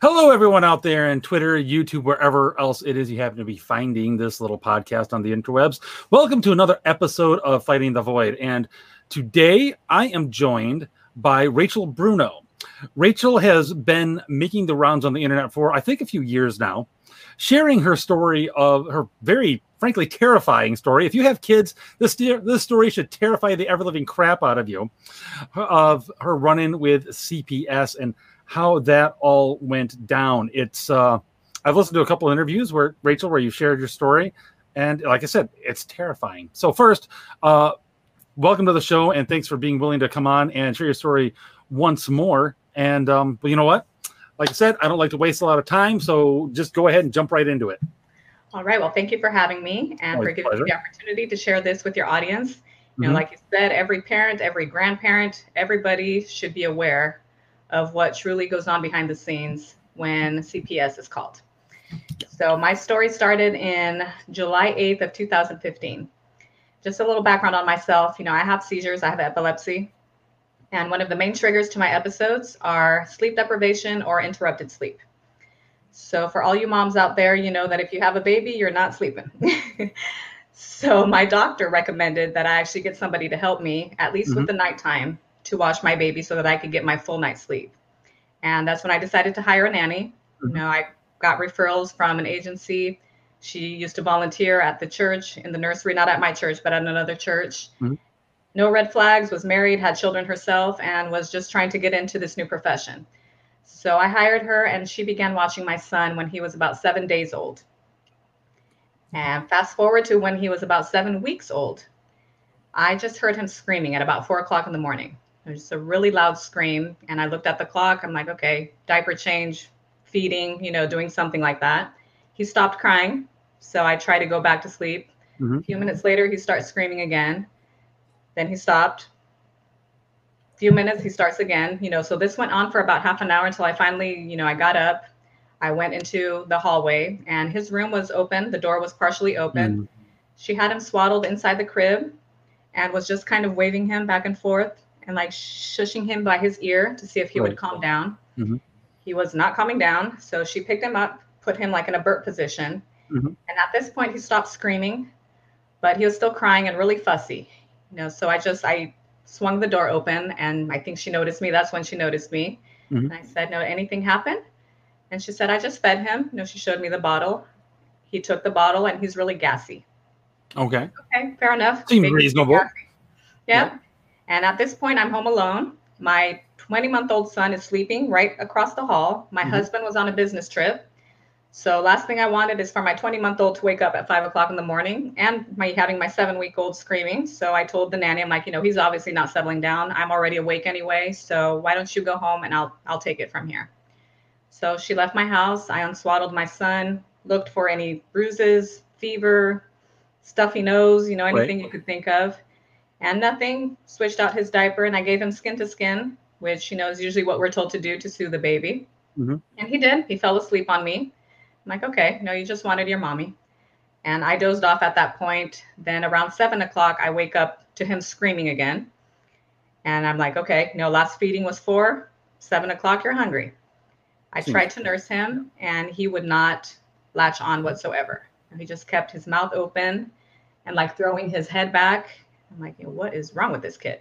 Hello, everyone out there in Twitter, YouTube, wherever else it is you happen to be finding this little podcast on the interwebs. Welcome to another episode of Fighting the Void. And today I am joined by Rachel Bruno. Rachel has been making the rounds on the internet for, I think, a few years now, sharing her story of her very, frankly, terrifying story. If you have kids, this, this story should terrify the ever living crap out of you of her run in with CPS and how that all went down. It's, uh, I've listened to a couple of interviews where, Rachel, where you shared your story. And like I said, it's terrifying. So, first, uh, welcome to the show and thanks for being willing to come on and share your story once more. And um, but you know what? Like I said, I don't like to waste a lot of time, so just go ahead and jump right into it. All right. Well, thank you for having me and Always for giving pleasure. me the opportunity to share this with your audience. You know, mm-hmm. like you said, every parent, every grandparent, everybody should be aware of what truly goes on behind the scenes when CPS is called. So my story started in July 8th of 2015. Just a little background on myself. You know, I have seizures, I have epilepsy. And one of the main triggers to my episodes are sleep deprivation or interrupted sleep. So, for all you moms out there, you know that if you have a baby, you're not sleeping. so, my doctor recommended that I actually get somebody to help me, at least mm-hmm. with the nighttime, to watch my baby so that I could get my full night's sleep. And that's when I decided to hire a nanny. Mm-hmm. You know, I got referrals from an agency. She used to volunteer at the church in the nursery, not at my church, but at another church. Mm-hmm no red flags, was married, had children herself, and was just trying to get into this new profession. So I hired her, and she began watching my son when he was about seven days old. And fast forward to when he was about seven weeks old, I just heard him screaming at about four o'clock in the morning. Was a really loud scream. And I looked at the clock. I'm like, okay, diaper change, feeding, you know, doing something like that. He stopped crying. So I tried to go back to sleep. Mm-hmm. A few minutes later, he starts screaming again. Then he stopped. A few minutes, he starts again. You know, so this went on for about half an hour until I finally, you know, I got up. I went into the hallway and his room was open. The door was partially open. Mm. She had him swaddled inside the crib and was just kind of waving him back and forth and like shushing him by his ear to see if he right. would calm down. Mm-hmm. He was not calming down. So she picked him up, put him like in a burp position. Mm-hmm. And at this point, he stopped screaming, but he was still crying and really fussy you know so i just i swung the door open and i think she noticed me that's when she noticed me mm-hmm. and i said no anything happened and she said i just fed him you know she showed me the bottle he took the bottle and he's really gassy okay okay fair enough seems reasonable yeah. yeah and at this point i'm home alone my 20 month old son is sleeping right across the hall my mm-hmm. husband was on a business trip so last thing I wanted is for my 20 month old to wake up at five o'clock in the morning and my having my seven week old screaming. So I told the nanny, I'm like, you know, he's obviously not settling down. I'm already awake anyway. So why don't you go home and I'll I'll take it from here. So she left my house. I unswaddled my son, looked for any bruises, fever, stuffy nose, you know, anything right. you could think of. And nothing. Switched out his diaper and I gave him skin to skin, which you know is usually what we're told to do to soothe the baby. Mm-hmm. And he did. He fell asleep on me. I'm like, okay, no, you just wanted your mommy. And I dozed off at that point. Then around seven o'clock, I wake up to him screaming again. And I'm like, okay, no, last feeding was four, seven o'clock, you're hungry. I tried to nurse him and he would not latch on whatsoever. He just kept his mouth open and like throwing his head back. I'm like, what is wrong with this kid?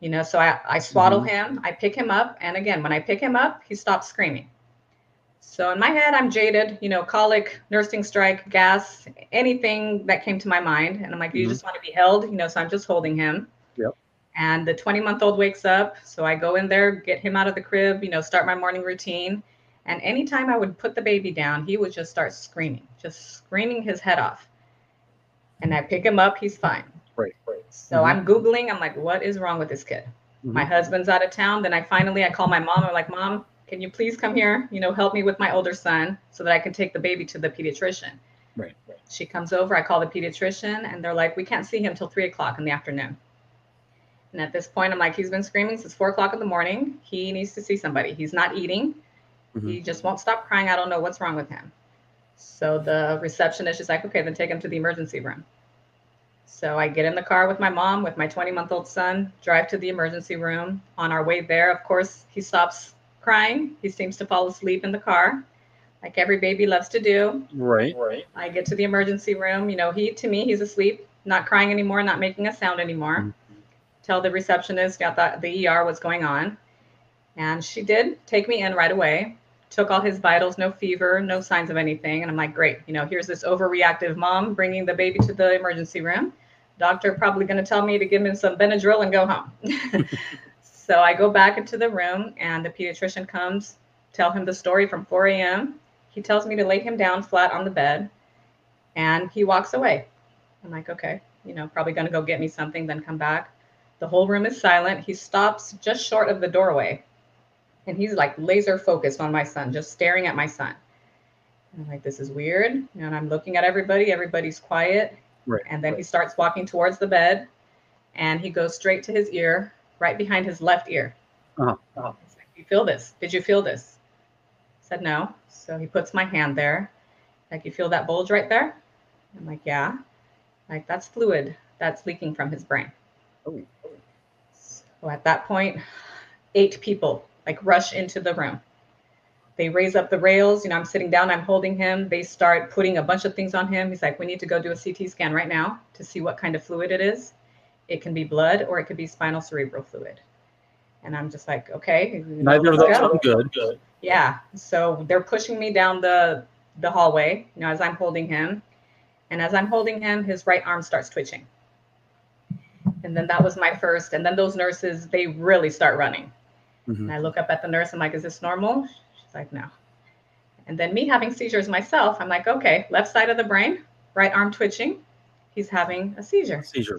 You know, so I, I swaddle mm-hmm. him, I pick him up. And again, when I pick him up, he stops screaming. So in my head, I'm jaded, you know, colic, nursing strike, gas, anything that came to my mind. And I'm like, mm-hmm. you just want to be held, you know, so I'm just holding him. Yep. And the 20 month old wakes up. So I go in there, get him out of the crib, you know, start my morning routine. And anytime I would put the baby down, he would just start screaming, just screaming his head off. And I pick him up, he's fine. Right, right. So mm-hmm. I'm Googling, I'm like, what is wrong with this kid? Mm-hmm. My husband's out of town. Then I finally I call my mom. I'm like, Mom, can you please come here, you know, help me with my older son so that I can take the baby to the pediatrician. Right. right. She comes over, I call the pediatrician, and they're like, we can't see him till three o'clock in the afternoon. And at this point, I'm like, he's been screaming since four o'clock in the morning. He needs to see somebody. He's not eating. Mm-hmm. He just won't stop crying. I don't know what's wrong with him. So the receptionist is like, okay, then take him to the emergency room. So I get in the car with my mom, with my 20 month old son, drive to the emergency room. On our way there, of course, he stops crying. He seems to fall asleep in the car, like every baby loves to do. Right. Right. I get to the emergency room. You know, he to me, he's asleep, not crying anymore, not making a sound anymore. Mm-hmm. Tell the receptionist got the, the ER what's going on. And she did take me in right away, took all his vitals, no fever, no signs of anything. And I'm like, great, you know, here's this overreactive mom bringing the baby to the emergency room. Doctor probably going to tell me to give him some Benadryl and go home. so I go back into the room and the pediatrician comes, tell him the story from 4 a.m. He tells me to lay him down flat on the bed and he walks away. I'm like, okay, you know, probably going to go get me something, then come back. The whole room is silent. He stops just short of the doorway and he's like laser focused on my son, just staring at my son. I'm like, this is weird. And I'm looking at everybody, everybody's quiet. Right. And then right. he starts walking towards the bed and he goes straight to his ear, right behind his left ear. Uh-huh. uh-huh. Like, you feel this? Did you feel this? I said no. So he puts my hand there. Like, you feel that bulge right there? I'm like, yeah. Like, that's fluid that's leaking from his brain. Oh. So at that point, eight people like rush into the room. They raise up the rails. You know, I'm sitting down, I'm holding him. They start putting a bunch of things on him. He's like, we need to go do a CT scan right now to see what kind of fluid it is. It can be blood or it could be spinal cerebral fluid. And I'm just like, okay. Neither of those sound good. good. Yeah. So they're pushing me down the the hallway, you know, as I'm holding him. And as I'm holding him, his right arm starts twitching. And then that was my first. And then those nurses, they really start running. Mm-hmm. And I look up at the nurse. I'm like, is this normal? Like, no. And then me having seizures myself, I'm like, okay, left side of the brain, right arm twitching. He's having a seizure. Seizure.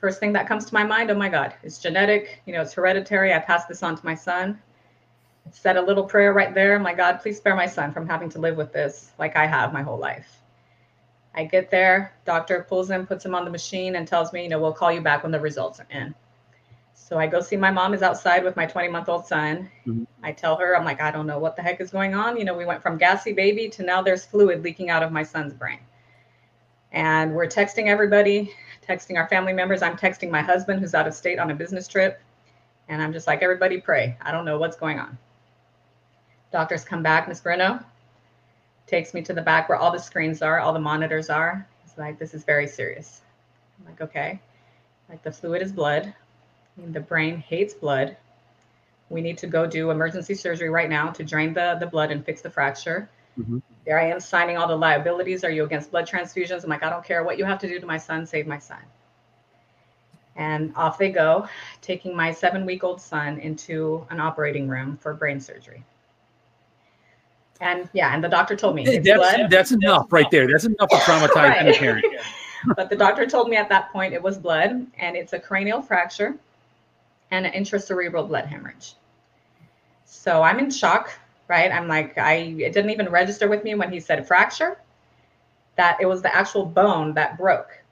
First thing that comes to my mind, oh my God, it's genetic. You know, it's hereditary. I passed this on to my son. Said a little prayer right there. My God, please spare my son from having to live with this like I have my whole life. I get there, doctor pulls him, puts him on the machine, and tells me, you know, we'll call you back when the results are in. So I go see my mom is outside with my 20 month old son. Mm-hmm. I tell her, I'm like, I don't know what the heck is going on. You know, we went from gassy baby to now there's fluid leaking out of my son's brain. And we're texting everybody, texting our family members. I'm texting my husband who's out of state on a business trip. And I'm just like, everybody pray. I don't know what's going on. Doctors come back, Miss Bruno takes me to the back where all the screens are, all the monitors are. He's like, this is very serious. I'm like, okay. Like the fluid is blood. The brain hates blood. We need to go do emergency surgery right now to drain the, the blood and fix the fracture. Mm-hmm. There I am signing all the liabilities. Are you against blood transfusions? I'm like, I don't care what you have to do to my son, save my son. And off they go, taking my seven week old son into an operating room for brain surgery. And yeah, and the doctor told me that's, that's enough right there. That's enough to traumatize right. any parent. but the doctor told me at that point it was blood and it's a cranial fracture and an intracerebral blood hemorrhage. So I'm in shock, right? I'm like, I it didn't even register with me when he said fracture, that it was the actual bone that broke.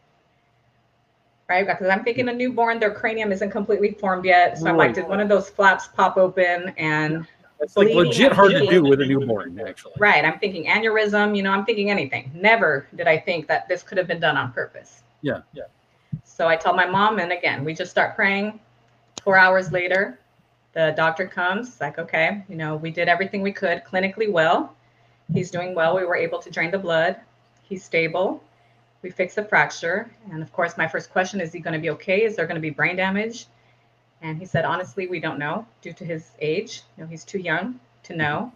Right? Because I'm thinking a newborn, their cranium isn't completely formed yet. So I'm like, did one of those flaps pop open and it's like legit hard to do with a newborn, actually. Right. I'm thinking aneurysm, you know, I'm thinking anything. Never did I think that this could have been done on purpose. Yeah. Yeah. So I tell my mom, and again, we just start praying. Four hours later, the doctor comes, like, okay, you know, we did everything we could clinically well. He's doing well. We were able to drain the blood. He's stable. We fixed the fracture. And of course, my first question is he going to be okay? Is there going to be brain damage? And he said, honestly, we don't know due to his age. You know, he's too young to know.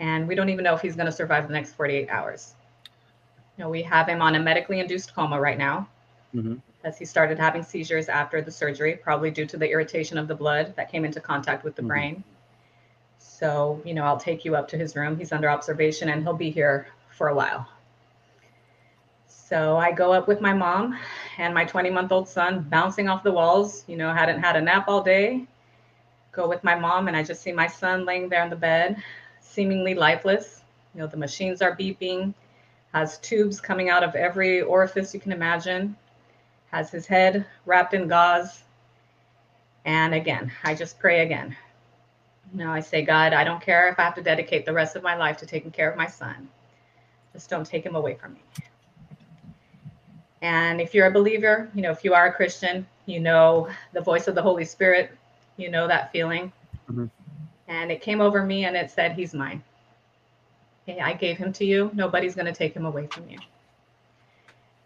And we don't even know if he's going to survive the next 48 hours. You know, we have him on a medically induced coma right now. Mm-hmm as he started having seizures after the surgery, probably due to the irritation of the blood that came into contact with the mm-hmm. brain. So, you know, I'll take you up to his room. He's under observation and he'll be here for a while. So I go up with my mom and my 20 month old son bouncing off the walls, you know, hadn't had a nap all day. Go with my mom and I just see my son laying there in the bed, seemingly lifeless. You know, the machines are beeping, has tubes coming out of every orifice you can imagine has his head wrapped in gauze. And again, I just pray again. Now I say, God, I don't care if I have to dedicate the rest of my life to taking care of my son. Just don't take him away from me. And if you're a believer, you know, if you are a Christian, you know the voice of the Holy Spirit, you know that feeling. Mm-hmm. And it came over me and it said, He's mine. Hey, I gave him to you. Nobody's going to take him away from you.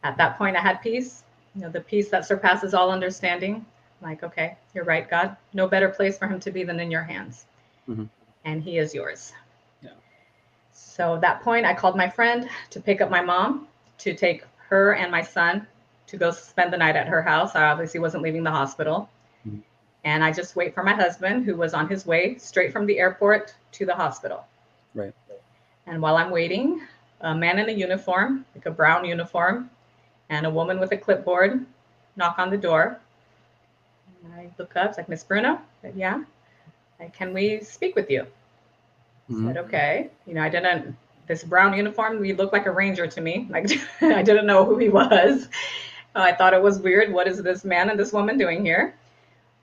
At that point, I had peace, you know, the peace that surpasses all understanding. Like, okay, you're right, God. No better place for him to be than in your hands. Mm-hmm. And he is yours. Yeah. So at that point, I called my friend to pick up my mom to take her and my son to go spend the night at her house. I obviously wasn't leaving the hospital. Mm-hmm. And I just wait for my husband, who was on his way straight from the airport to the hospital. Right. And while I'm waiting, a man in a uniform, like a brown uniform, and a woman with a clipboard knock on the door. And I look up, it's like, Miss Bruno? Said, yeah. Can we speak with you? Mm-hmm. said, okay. You know, I didn't, this brown uniform, he looked like a ranger to me. Like, I didn't know who he was. Uh, I thought it was weird. What is this man and this woman doing here?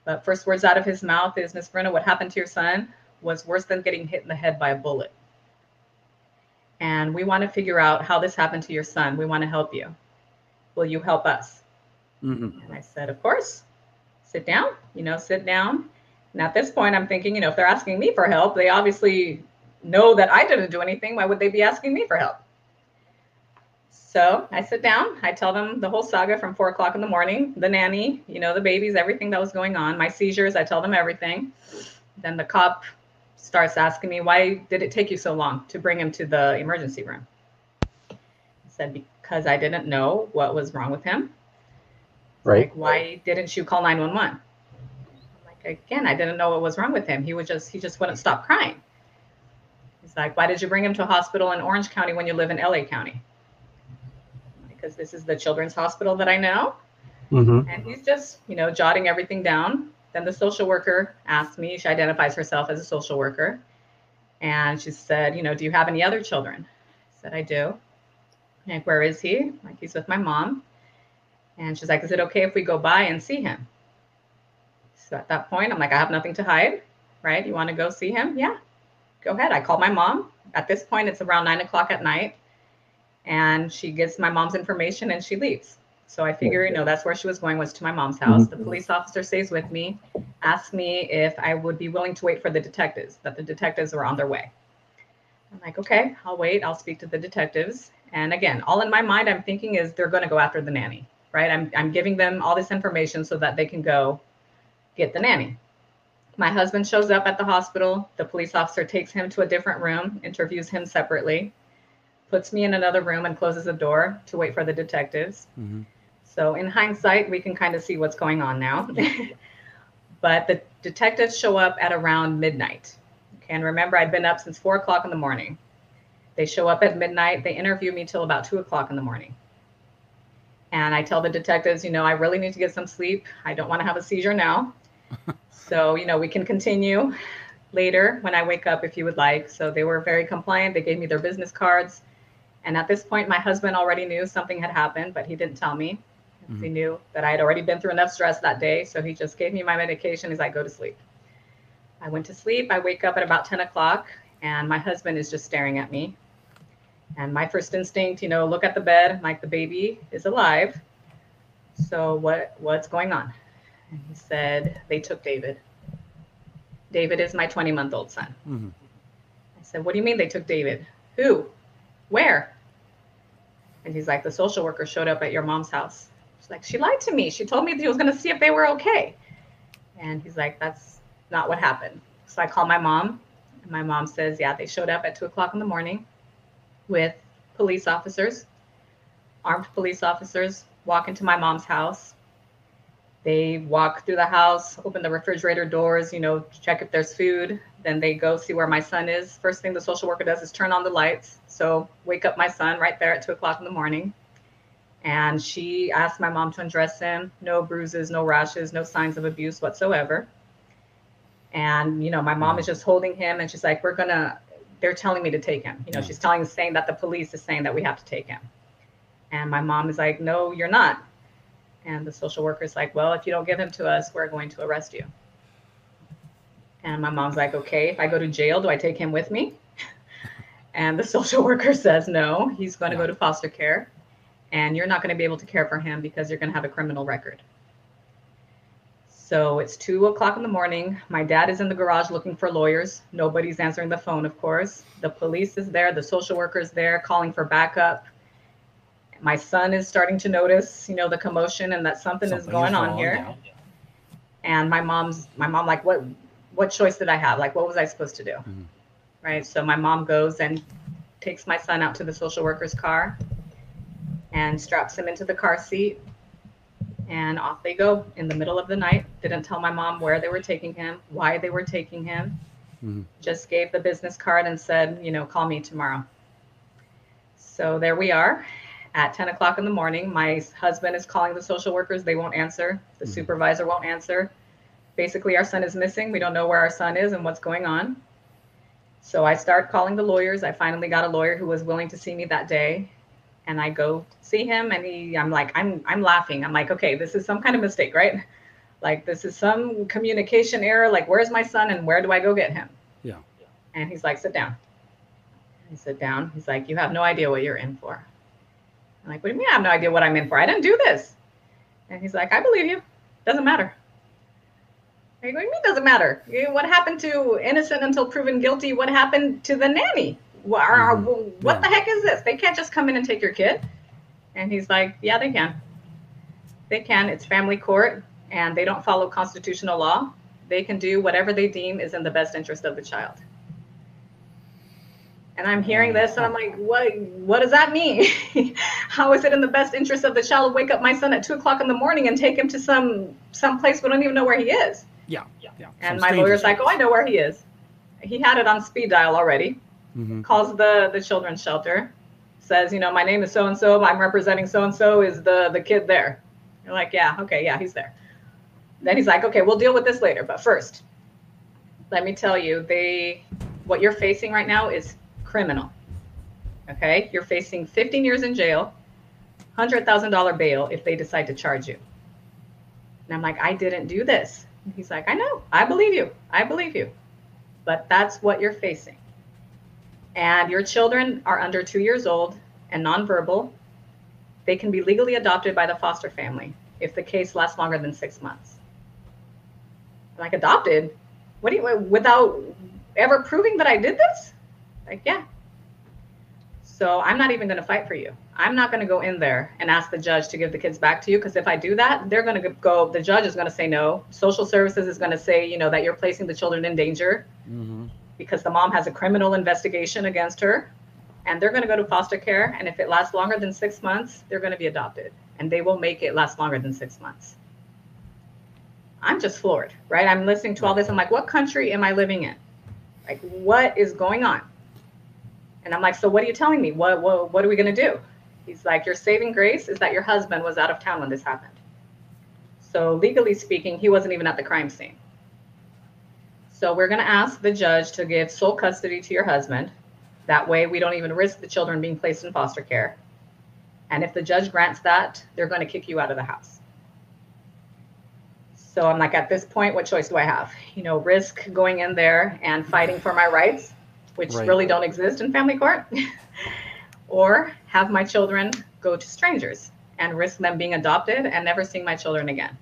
But first words out of his mouth is, Miss Bruno, what happened to your son was worse than getting hit in the head by a bullet. And we want to figure out how this happened to your son. We want to help you. Will you help us? Mm-hmm. And I said, Of course. Sit down, you know, sit down. And at this point, I'm thinking, you know, if they're asking me for help, they obviously know that I didn't do anything. Why would they be asking me for help? So I sit down, I tell them the whole saga from four o'clock in the morning, the nanny, you know, the babies, everything that was going on, my seizures, I tell them everything. Then the cop starts asking me, why did it take you so long to bring him to the emergency room? I said, because I didn't know what was wrong with him. Right. Like, why didn't you call 911? Like, again, I didn't know what was wrong with him. He would just, he just wouldn't stop crying. He's like, why did you bring him to a hospital in Orange County when you live in LA County? Because this is the children's hospital that I know. Mm-hmm. And he's just, you know, jotting everything down. Then the social worker asked me, she identifies herself as a social worker. And she said, you know, do you have any other children? I said, I do. Like, where is he? Like, he's with my mom. And she's like, is it okay if we go by and see him? So at that point, I'm like, I have nothing to hide, right? You want to go see him? Yeah, go ahead. I call my mom. At this point, it's around nine o'clock at night. And she gives my mom's information and she leaves. So I figure, you know, that's where she was going was to my mom's house. Mm-hmm. The police officer stays with me, asks me if I would be willing to wait for the detectives, that the detectives were on their way. I'm like, okay, I'll wait. I'll speak to the detectives. And again, all in my mind, I'm thinking is they're going to go after the nanny, right? I'm, I'm giving them all this information so that they can go get the nanny. My husband shows up at the hospital. The police officer takes him to a different room, interviews him separately, puts me in another room, and closes the door to wait for the detectives. Mm-hmm. So, in hindsight, we can kind of see what's going on now. but the detectives show up at around midnight. Okay, and remember, I'd been up since four o'clock in the morning. They show up at midnight. They interview me till about two o'clock in the morning. And I tell the detectives, you know, I really need to get some sleep. I don't want to have a seizure now. so, you know, we can continue later when I wake up if you would like. So they were very compliant. They gave me their business cards. And at this point, my husband already knew something had happened, but he didn't tell me. Mm-hmm. He knew that I had already been through enough stress that day. So he just gave me my medication as I go to sleep. I went to sleep. I wake up at about 10 o'clock, and my husband is just staring at me. And my first instinct, you know, look at the bed, like the baby is alive. So what what's going on? And he said, they took David. David is my 20 month old son. Mm-hmm. I said, what do you mean they took David? Who? Where? And he's like, the social worker showed up at your mom's house. She's like, she lied to me. She told me she was going to see if they were okay. And he's like, that's not what happened. So I call my mom. And my mom says, yeah, they showed up at two o'clock in the morning with police officers, armed police officers, walk into my mom's house. They walk through the house, open the refrigerator doors, you know, check if there's food. Then they go see where my son is. First thing the social worker does is turn on the lights. So wake up my son right there at two o'clock in the morning. And she asked my mom to undress him. No bruises, no rashes, no signs of abuse whatsoever. And, you know, my mom is just holding him and she's like, we're going to they're telling me to take him. You know, she's telling, saying that the police is saying that we have to take him. And my mom is like, no, you're not. And the social worker is like, well, if you don't give him to us, we're going to arrest you. And my mom's like, okay, if I go to jail, do I take him with me? and the social worker says, no, he's going to go to foster care. And you're not going to be able to care for him because you're going to have a criminal record. So it's two o'clock in the morning. My dad is in the garage looking for lawyers. Nobody's answering the phone, of course. The police is there, the social worker is there calling for backup. My son is starting to notice, you know, the commotion and that something, something is going on here. Yeah. And my mom's my mom like what what choice did I have? Like what was I supposed to do? Mm-hmm. Right? So my mom goes and takes my son out to the social worker's car and straps him into the car seat and off they go in the middle of the night. Didn't tell my mom where they were taking him, why they were taking him. Mm-hmm. Just gave the business card and said, you know, call me tomorrow. So there we are at 10 o'clock in the morning. My husband is calling the social workers. They won't answer. The mm-hmm. supervisor won't answer. Basically, our son is missing. We don't know where our son is and what's going on. So I start calling the lawyers. I finally got a lawyer who was willing to see me that day and I go see him and he I'm like I'm I'm laughing. I'm like, "Okay, this is some kind of mistake, right? Like this is some communication error. Like where's my son and where do I go get him?" Yeah. And he's like, "Sit down." I sit down. He's like, "You have no idea what you're in for." I'm like, "What do you mean I have no idea what I'm in for? I didn't do this." And he's like, "I believe you. Doesn't matter." I go, what do you mean doesn't matter? What happened to innocent until proven guilty? What happened to the nanny? What, mm-hmm. what yeah. the heck is this? They can't just come in and take your kid. And he's like, yeah, they can. They can. It's family court and they don't follow constitutional law. They can do whatever they deem is in the best interest of the child. And I'm hearing this and I'm like, what what does that mean? How is it in the best interest of the child to wake up my son at two o'clock in the morning and take him to some some place we don't even know where he is? Yeah, yeah, yeah. And some my lawyer's like, oh, I know where he is. He had it on speed dial already mm-hmm. calls the the children's shelter, says, you know, my name is so and so, I'm representing so and so. Is the the kid there? You're like, yeah, okay, yeah, he's there. Then he's like, okay, we'll deal with this later, but first, let me tell you, they what you're facing right now is criminal. Okay, you're facing 15 years in jail, hundred thousand dollar bail if they decide to charge you. And I'm like, I didn't do this. he's like, I know, I believe you, I believe you, but that's what you're facing and your children are under two years old and nonverbal, they can be legally adopted by the foster family if the case lasts longer than six months. Like adopted? What do you without ever proving that I did this? Like, yeah. So I'm not even going to fight for you. I'm not going to go in there and ask the judge to give the kids back to you because if I do that, they're going to go. The judge is going to say no. Social services is going to say, you know, that you're placing the children in danger. Mm-hmm because the mom has a criminal investigation against her and they're going to go to foster care and if it lasts longer than six months they're going to be adopted and they will make it last longer than six months. I'm just floored right? I'm listening to all this i'm like what country am i living in? Like what is going on? And i'm like so what are you telling me? What what, what are we going to do? He's like your saving grace is that your husband was out of town when this happened. So legally speaking he wasn't even at the crime scene so we're going to ask the judge to give sole custody to your husband. That way, we don't even risk the children being placed in foster care. And if the judge grants that, they're going to kick you out of the house. So I'm like, at this point, what choice do I have? You know, risk going in there and fighting for my rights, which right. really don't exist in family court, or have my children go to strangers and risk them being adopted and never seeing my children again.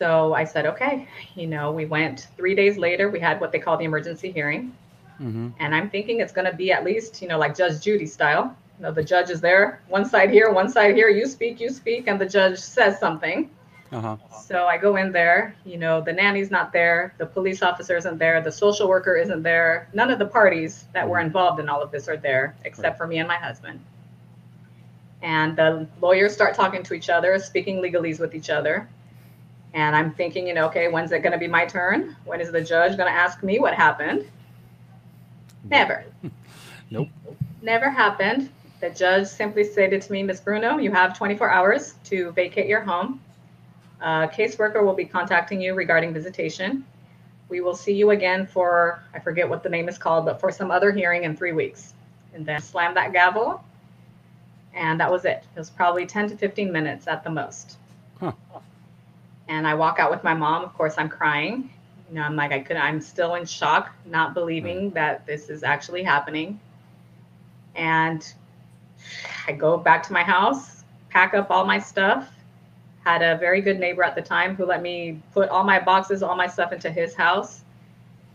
So I said, okay. You know, we went three days later. We had what they call the emergency hearing. Mm-hmm. And I'm thinking it's going to be at least, you know, like Judge Judy style. You know, the judge is there, one side here, one side here. You speak, you speak, and the judge says something. Uh-huh. So I go in there. You know, the nanny's not there. The police officer isn't there. The social worker isn't there. None of the parties that were mm-hmm. involved in all of this are there, except right. for me and my husband. And the lawyers start talking to each other, speaking legalese with each other. And I'm thinking, you know, okay, when's it going to be my turn? When is the judge going to ask me what happened? Never. nope. Never happened. The judge simply stated to me, Miss Bruno, you have 24 hours to vacate your home. A caseworker will be contacting you regarding visitation. We will see you again for, I forget what the name is called, but for some other hearing in three weeks. And then slam that gavel. And that was it. It was probably 10 to 15 minutes at the most. Huh and I walk out with my mom. Of course, I'm crying. You know, I'm like, I could, I'm still in shock, not believing that this is actually happening. And I go back to my house, pack up all my stuff, Had a very good neighbor at the time who let me put all my boxes, all my stuff into his house.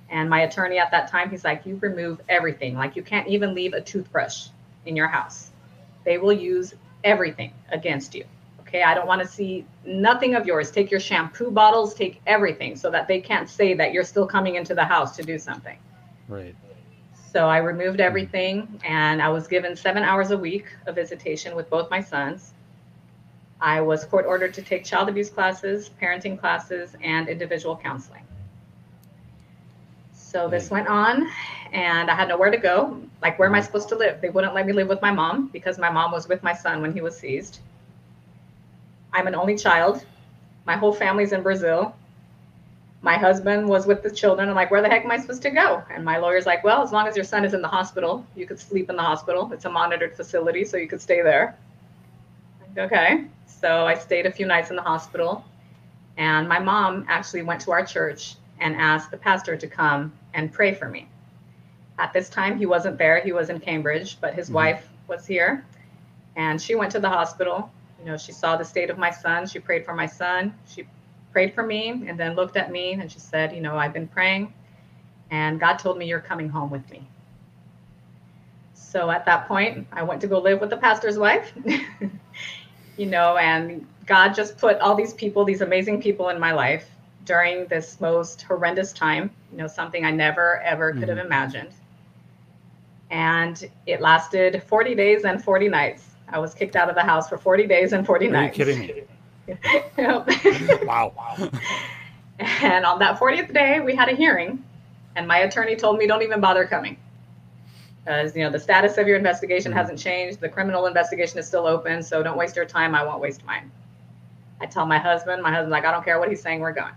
And my attorney at that time, he's like, You remove everything. Like, you can't even leave a toothbrush in your house. They will use everything against you. Okay. I don't want to see nothing of yours. Take your shampoo bottles, take everything so that they can't say that you're still coming into the house to do something. Right. So I removed everything and I was given seven hours a week of visitation with both my sons. I was court ordered to take child abuse classes, parenting classes, and individual counseling. So this went on, and I had nowhere to go. Like, where am I supposed to live? They wouldn't let me live with my mom because my mom was with my son when he was seized. I'm an only child. My whole family's in Brazil. My husband was with the children. I'm like, where the heck am I supposed to go? And my lawyer's like, well, as long as your son is in the hospital, you could sleep in the hospital. It's a monitored facility, so you could stay there. Like, okay. So I stayed a few nights in the hospital. And my mom actually went to our church and asked the pastor to come and pray for me. At this time, he wasn't there. He was in Cambridge, but his mm-hmm. wife was here. And she went to the hospital you know, she saw the state of my son. She prayed for my son. She prayed for me and then looked at me and she said, You know, I've been praying and God told me you're coming home with me. So at that point, I went to go live with the pastor's wife, you know, and God just put all these people, these amazing people in my life during this most horrendous time, you know, something I never, ever could mm-hmm. have imagined. And it lasted 40 days and 40 nights. I was kicked out of the house for 40 days and 40 Are nights. Are you kidding me? wow. wow. And on that 40th day, we had a hearing, and my attorney told me, don't even bother coming. Because, you know, the status of your investigation mm-hmm. hasn't changed. The criminal investigation is still open, so don't waste your time. I won't waste mine. I tell my husband, my husband's like, I don't care what he's saying, we're going.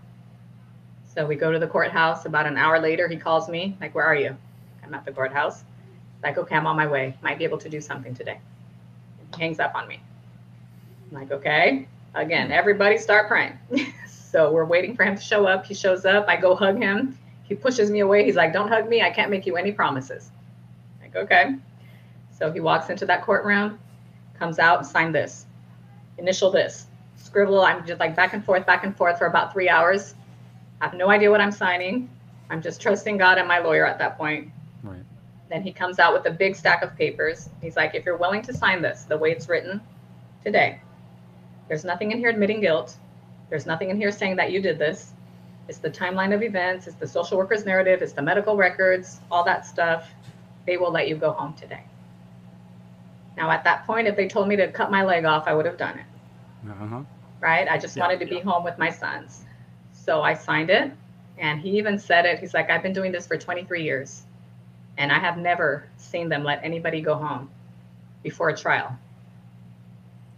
So we go to the courthouse. About an hour later, he calls me, like, where are you? I'm at the courthouse. Like, okay, I'm on my way. Might be able to do something today hangs up on me. I'm like, okay. Again, hmm. everybody start praying. so we're waiting for him to show up. He shows up. I go hug him. He pushes me away. He's like, don't hug me. I can't make you any promises. I'm like, okay. So he walks into that courtroom, comes out, sign this, initial this, scribble. I'm just like back and forth, back and forth for about three hours. I have no idea what I'm signing. I'm just trusting God and my lawyer at that point. Then he comes out with a big stack of papers. He's like, if you're willing to sign this the way it's written today, there's nothing in here admitting guilt. There's nothing in here saying that you did this. It's the timeline of events, it's the social worker's narrative, it's the medical records, all that stuff. They will let you go home today. Now, at that point, if they told me to cut my leg off, I would have done it. Uh-huh. Right? I just yeah, wanted to yeah. be home with my sons. So I signed it. And he even said it. He's like, I've been doing this for 23 years. And I have never seen them let anybody go home before a trial.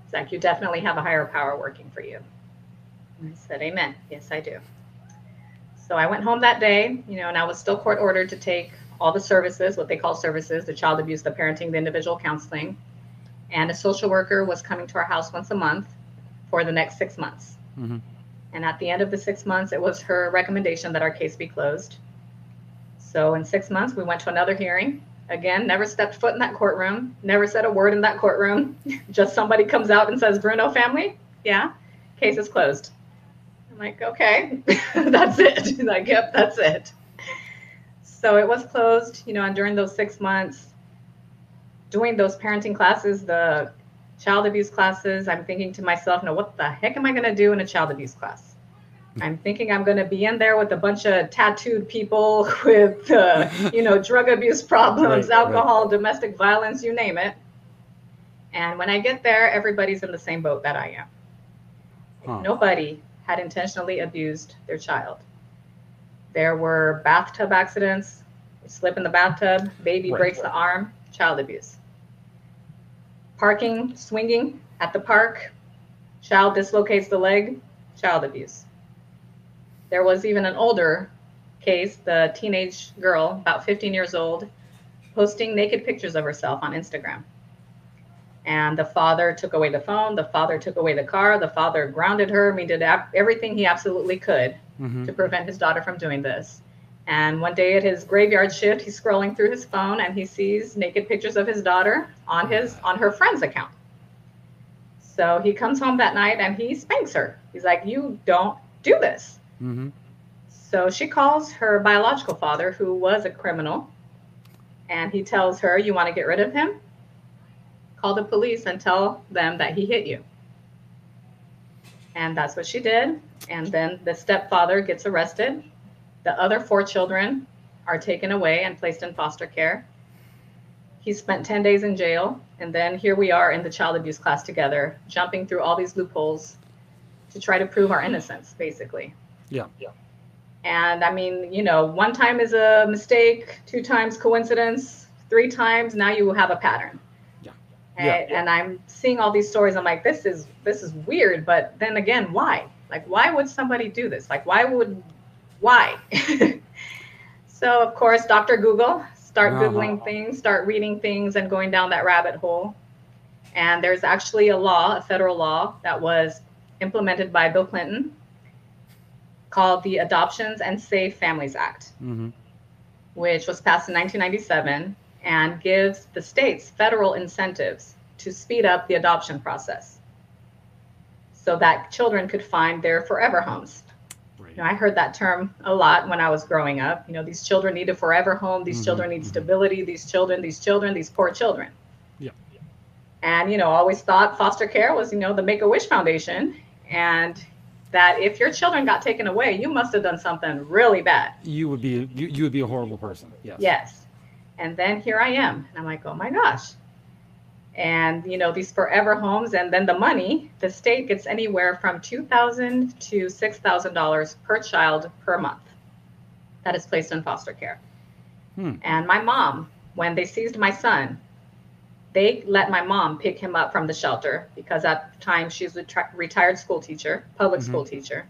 It's like, you definitely have a higher power working for you. And I said, Amen. Yes, I do. So I went home that day, you know, and I was still court ordered to take all the services, what they call services, the child abuse, the parenting, the individual counseling. And a social worker was coming to our house once a month for the next six months. Mm-hmm. And at the end of the six months, it was her recommendation that our case be closed. So in six months, we went to another hearing. Again, never stepped foot in that courtroom, never said a word in that courtroom. Just somebody comes out and says, Bruno family, yeah, case is closed. I'm like, okay, that's it. like, yep, that's it. So it was closed, you know, and during those six months, doing those parenting classes, the child abuse classes, I'm thinking to myself, no, what the heck am I going to do in a child abuse class? I'm thinking I'm going to be in there with a bunch of tattooed people with, uh, you know, drug abuse problems, right, alcohol, right. domestic violence, you name it. And when I get there, everybody's in the same boat that I am. Huh. Nobody had intentionally abused their child. There were bathtub accidents, slip in the bathtub, baby right, breaks the arm, child abuse. Parking, swinging at the park, child dislocates the leg, child abuse there was even an older case, the teenage girl, about 15 years old, posting naked pictures of herself on Instagram. And the father took away the phone, the father took away the car, the father grounded her. I mean, did everything he absolutely could mm-hmm. to prevent his daughter from doing this. And one day at his graveyard shift, he's scrolling through his phone and he sees naked pictures of his daughter on his on her friend's account. So he comes home that night and he spanks her. He's like, You don't do this. Mm-hmm. So she calls her biological father, who was a criminal, and he tells her, You want to get rid of him? Call the police and tell them that he hit you. And that's what she did. And then the stepfather gets arrested. The other four children are taken away and placed in foster care. He spent 10 days in jail. And then here we are in the child abuse class together, jumping through all these loopholes to try to prove our innocence, basically. Yeah. Yeah. And I mean, you know, one time is a mistake, two times coincidence, three times now you have a pattern. Yeah. And, yeah, yeah. and I'm seeing all these stories. I'm like, this is this is weird. But then again, why? Like, why would somebody do this? Like, why would why? so of course, Dr. Google, start uh-huh. googling things, start reading things, and going down that rabbit hole. And there's actually a law, a federal law, that was implemented by Bill Clinton called the Adoptions and Safe Families Act, mm-hmm. which was passed in 1997 and gives the states federal incentives to speed up the adoption process so that children could find their forever homes. Right. You know, I heard that term a lot when I was growing up. You know, these children need a forever home. These mm-hmm. children need mm-hmm. stability. These children, these children, these poor children. Yeah. And you know, always thought foster care was, you know, the Make a Wish Foundation, and that if your children got taken away, you must have done something really bad. You would be you, you would be a horrible person. Yes. Yes. And then here I am, and I'm like, oh my gosh. And you know these forever homes, and then the money. The state gets anywhere from two thousand to six thousand dollars per child per month. That is placed in foster care. Hmm. And my mom, when they seized my son, they let my mom pick him up from the shelter because at the time she's a tra- retired school teacher, public mm-hmm. school teacher.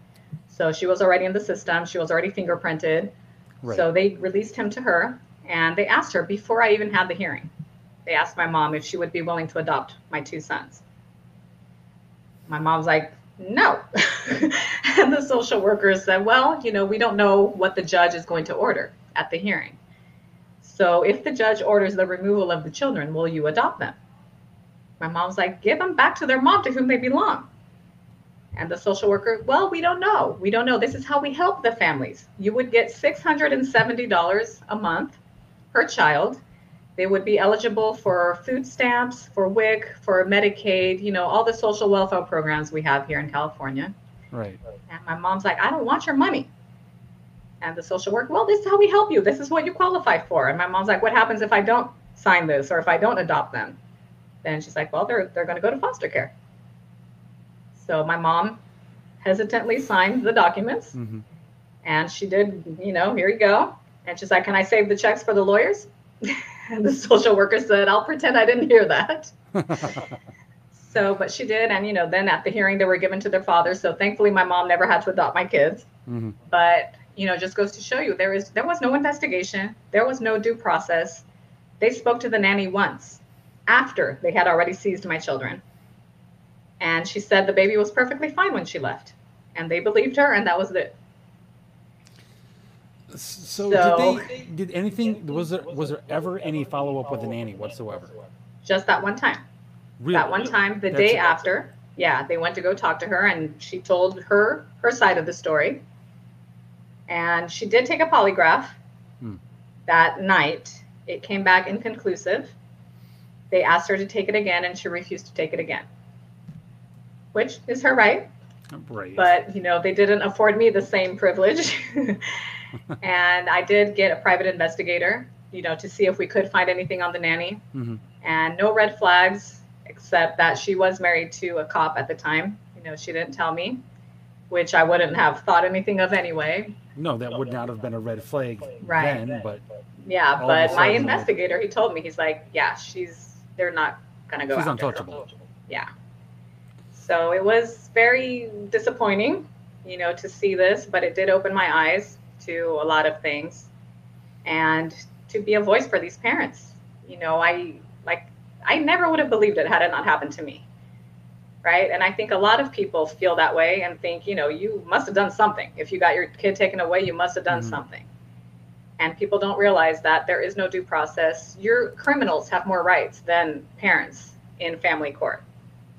So she was already in the system. She was already fingerprinted. Right. So they released him to her and they asked her before I even had the hearing. They asked my mom if she would be willing to adopt my two sons. My mom's like, no. and the social worker said, well, you know, we don't know what the judge is going to order at the hearing. So if the judge orders the removal of the children, will you adopt them? My mom's like, give them back to their mom to whom they belong. And the social worker, well, we don't know. We don't know. This is how we help the families. You would get $670 a month per child. They would be eligible for food stamps, for WIC, for Medicaid, you know, all the social welfare programs we have here in California. Right. And my mom's like, I don't want your money. And the social worker, well, this is how we help you. This is what you qualify for. And my mom's like, what happens if I don't sign this or if I don't adopt them? Then she's like, well, they're, they're going to go to foster care. So my mom hesitantly signed the documents mm-hmm. and she did, you know, here you go. And she's like, can I save the checks for the lawyers? and the social worker said, I'll pretend I didn't hear that. so, but she did. And, you know, then at the hearing, they were given to their father. So thankfully, my mom never had to adopt my kids. Mm-hmm. But you know just goes to show you there is there was no investigation there was no due process. They spoke to the nanny once after they had already seized my children. And she said the baby was perfectly fine when she left. And they believed her and that was it. So, so did they did anything was there was there ever any follow-up with the nanny whatsoever? Just that one time. Really? that one time the That's day after yeah they went to go talk to her and she told her her side of the story and she did take a polygraph hmm. that night. It came back inconclusive. They asked her to take it again, and she refused to take it again, which is her right. Right. But you know, they didn't afford me the same privilege, and I did get a private investigator, you know, to see if we could find anything on the nanny, mm-hmm. and no red flags except that she was married to a cop at the time. You know, she didn't tell me, which I wouldn't have thought anything of anyway. No, that would not have been a red flag right. then, but yeah, but my investigator, he told me he's like, yeah, she's they're not gonna go. She's untouchable. Her. Yeah. So it was very disappointing, you know, to see this, but it did open my eyes to a lot of things, and to be a voice for these parents. You know, I like I never would have believed it had it not happened to me right? And I think a lot of people feel that way and think, you know, you must have done something. If you got your kid taken away, you must have done mm-hmm. something. And people don't realize that there is no due process. Your criminals have more rights than parents in family court.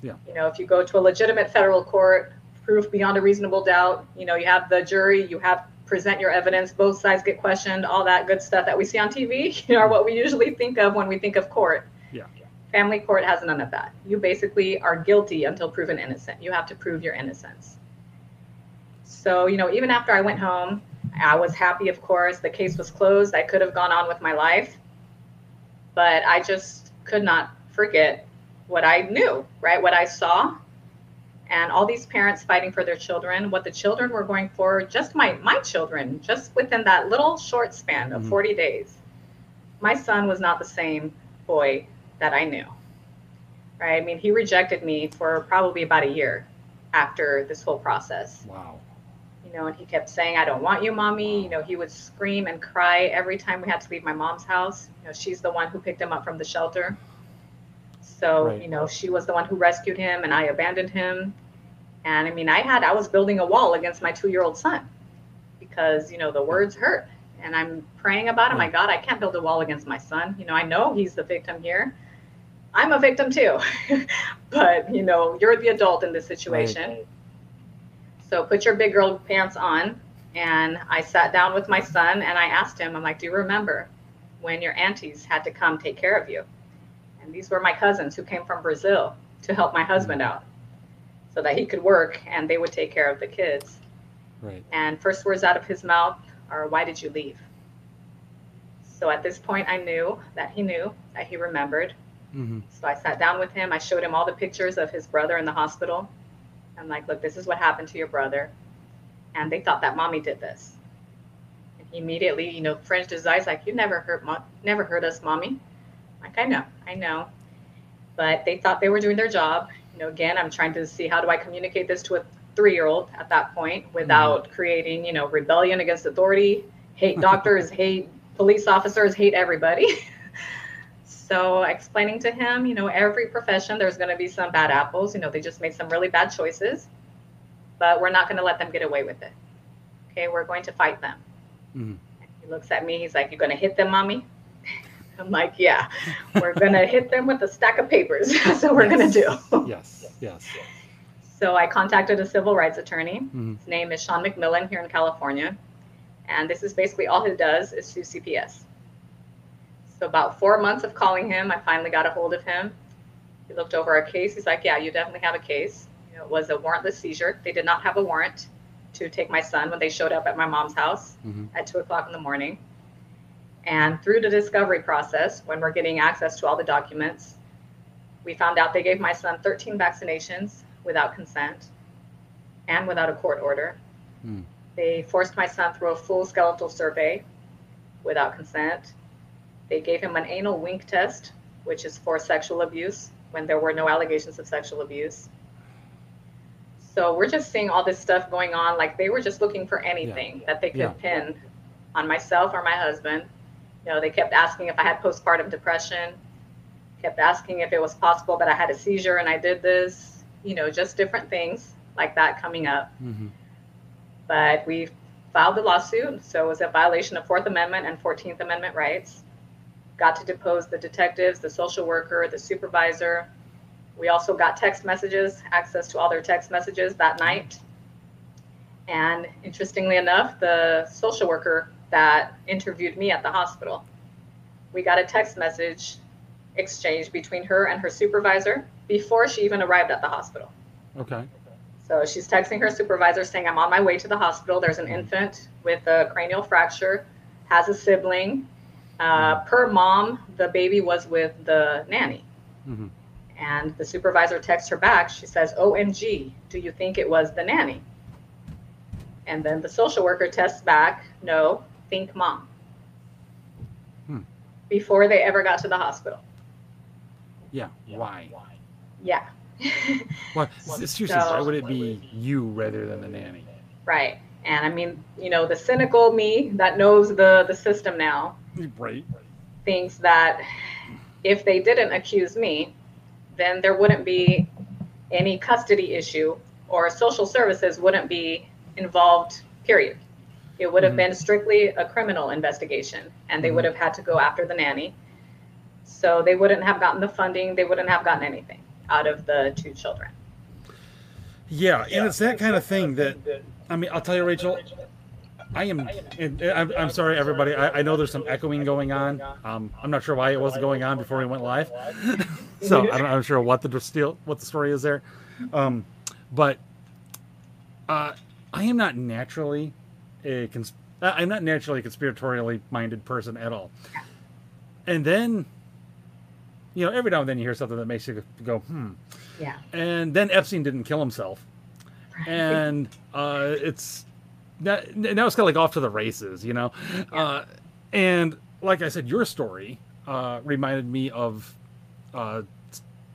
Yeah. You know, if you go to a legitimate federal court, proof beyond a reasonable doubt, you know, you have the jury, you have present your evidence, both sides get questioned, all that good stuff that we see on TV, you know, are what we usually think of when we think of court. Family court has none of that. You basically are guilty until proven innocent. You have to prove your innocence. So, you know, even after I went home, I was happy, of course. The case was closed. I could have gone on with my life. But I just could not forget what I knew, right? What I saw and all these parents fighting for their children, what the children were going for, just my my children, just within that little short span of mm-hmm. 40 days. My son was not the same boy that I knew. Right? I mean, he rejected me for probably about a year after this whole process. Wow. You know, and he kept saying, I don't want you, mommy. Wow. You know, he would scream and cry every time we had to leave my mom's house. You know, she's the one who picked him up from the shelter. So, right. you know, she was the one who rescued him and I abandoned him. And I mean, I had, I was building a wall against my two year old son because, you know, the words hurt. And I'm praying about him. My God, I can't build a wall against my son. You know, I know he's the victim here. I'm a victim too. but, you know, you're the adult in this situation. Right. So put your big girl pants on. And I sat down with my son and I asked him, I'm like, do you remember when your aunties had to come take care of you? And these were my cousins who came from Brazil to help my husband mm. out so that he could work and they would take care of the kids. Right. And first words out of his mouth are, Why did you leave? So at this point, I knew that he knew, that he remembered. Mm-hmm. So I sat down with him. I showed him all the pictures of his brother in the hospital. I'm like, Look, this is what happened to your brother. And they thought that mommy did this. And he immediately, you know, fringed his eyes like, You never hurt, mo- never hurt us, mommy. Like, I know, I know. But they thought they were doing their job. You know, again, I'm trying to see how do I communicate this to a three year old at that point without mm-hmm. creating, you know, rebellion against authority, hate doctors, hate police officers, hate everybody. so explaining to him, you know, every profession, there's going to be some bad apples. You know, they just made some really bad choices, but we're not going to let them get away with it. Okay, we're going to fight them. Mm-hmm. He looks at me. He's like, "You're going to hit them, mommy?" I'm like, yeah, we're going to hit them with a stack of papers. That's what we're yes. going to do. yes, yes. So I contacted a civil rights attorney. Mm-hmm. His name is Shawn McMillan here in California. And this is basically all he does is sue CPS. So about four months of calling him, I finally got a hold of him. He looked over our case. He's like, yeah, you definitely have a case. You know, it was a warrantless seizure. They did not have a warrant to take my son when they showed up at my mom's house mm-hmm. at two o'clock in the morning. And through the discovery process, when we're getting access to all the documents, we found out they gave my son 13 vaccinations without consent and without a court order. Hmm. They forced my son through a full skeletal survey without consent. They gave him an anal wink test, which is for sexual abuse when there were no allegations of sexual abuse. So we're just seeing all this stuff going on. Like they were just looking for anything yeah. that they could yeah. pin on myself or my husband you know, they kept asking if I had postpartum depression, kept asking if it was possible that I had a seizure and I did this, you know, just different things like that coming up. Mm-hmm. But we filed the lawsuit, so it was a violation of Fourth Amendment and 14th Amendment rights. Got to depose the detectives, the social worker, the supervisor. We also got text messages, access to all their text messages that night. And interestingly enough, the social worker that interviewed me at the hospital. We got a text message exchange between her and her supervisor before she even arrived at the hospital. Okay. So she's texting her supervisor saying, I'm on my way to the hospital. There's an mm-hmm. infant with a cranial fracture, has a sibling. Uh, per mom, the baby was with the nanny. Mm-hmm. And the supervisor texts her back. She says, OMG, do you think it was the nanny? And then the social worker tests back, no, think mom hmm. before they ever got to the hospital. Yeah. Why? Yeah. Why? Seriously, so, why would it be you rather than the nanny? Right. And I mean, you know, the cynical me that knows the the system now, right, thinks that if they didn't accuse me, then there wouldn't be any custody issue or social services wouldn't be involved. Period. It would have mm-hmm. been strictly a criminal investigation, and they mm-hmm. would have had to go after the nanny. So they wouldn't have gotten the funding, they wouldn't have gotten anything. out of the two children. Yeah, and it's that kind of thing that I mean, I'll tell you, Rachel. I am. I'm, I'm sorry, everybody. I, I, know there's some echoing going on. Um, I'm not sure why it wasn't going on before we went live. so I'm not sure what the still what the story is there. Um, but uh, I am not naturally a cons- I'm not naturally a conspiratorially minded person at all. And then, you know, every now and then you hear something that makes you go, hmm. Yeah. And then Epstein didn't kill himself. Right. And uh, it's now, now it's kind of like off to the races, you know? Yeah. Uh, and like I said, your story uh, reminded me of uh,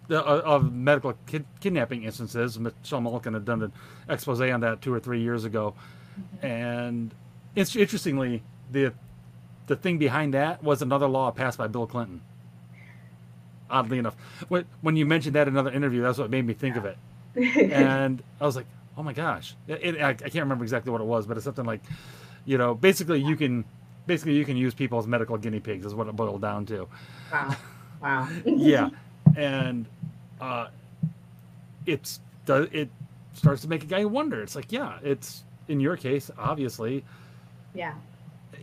uh, of medical kid- kidnapping instances. Michelle Malkin had done an expose on that two or three years ago, mm-hmm. and it's interestingly the the thing behind that was another law passed by Bill Clinton. Oddly enough, when when you mentioned that in another interview, that's what made me think yeah. of it, and I was like, oh my gosh, it, it, I, I can't remember exactly what it was, but it's something like, you know, basically you can basically you can use people as medical guinea pigs is what it boiled down to. Wow. Wow. yeah, and uh, it's does it starts to make a guy wonder. It's like, yeah, it's in your case, obviously. Yeah.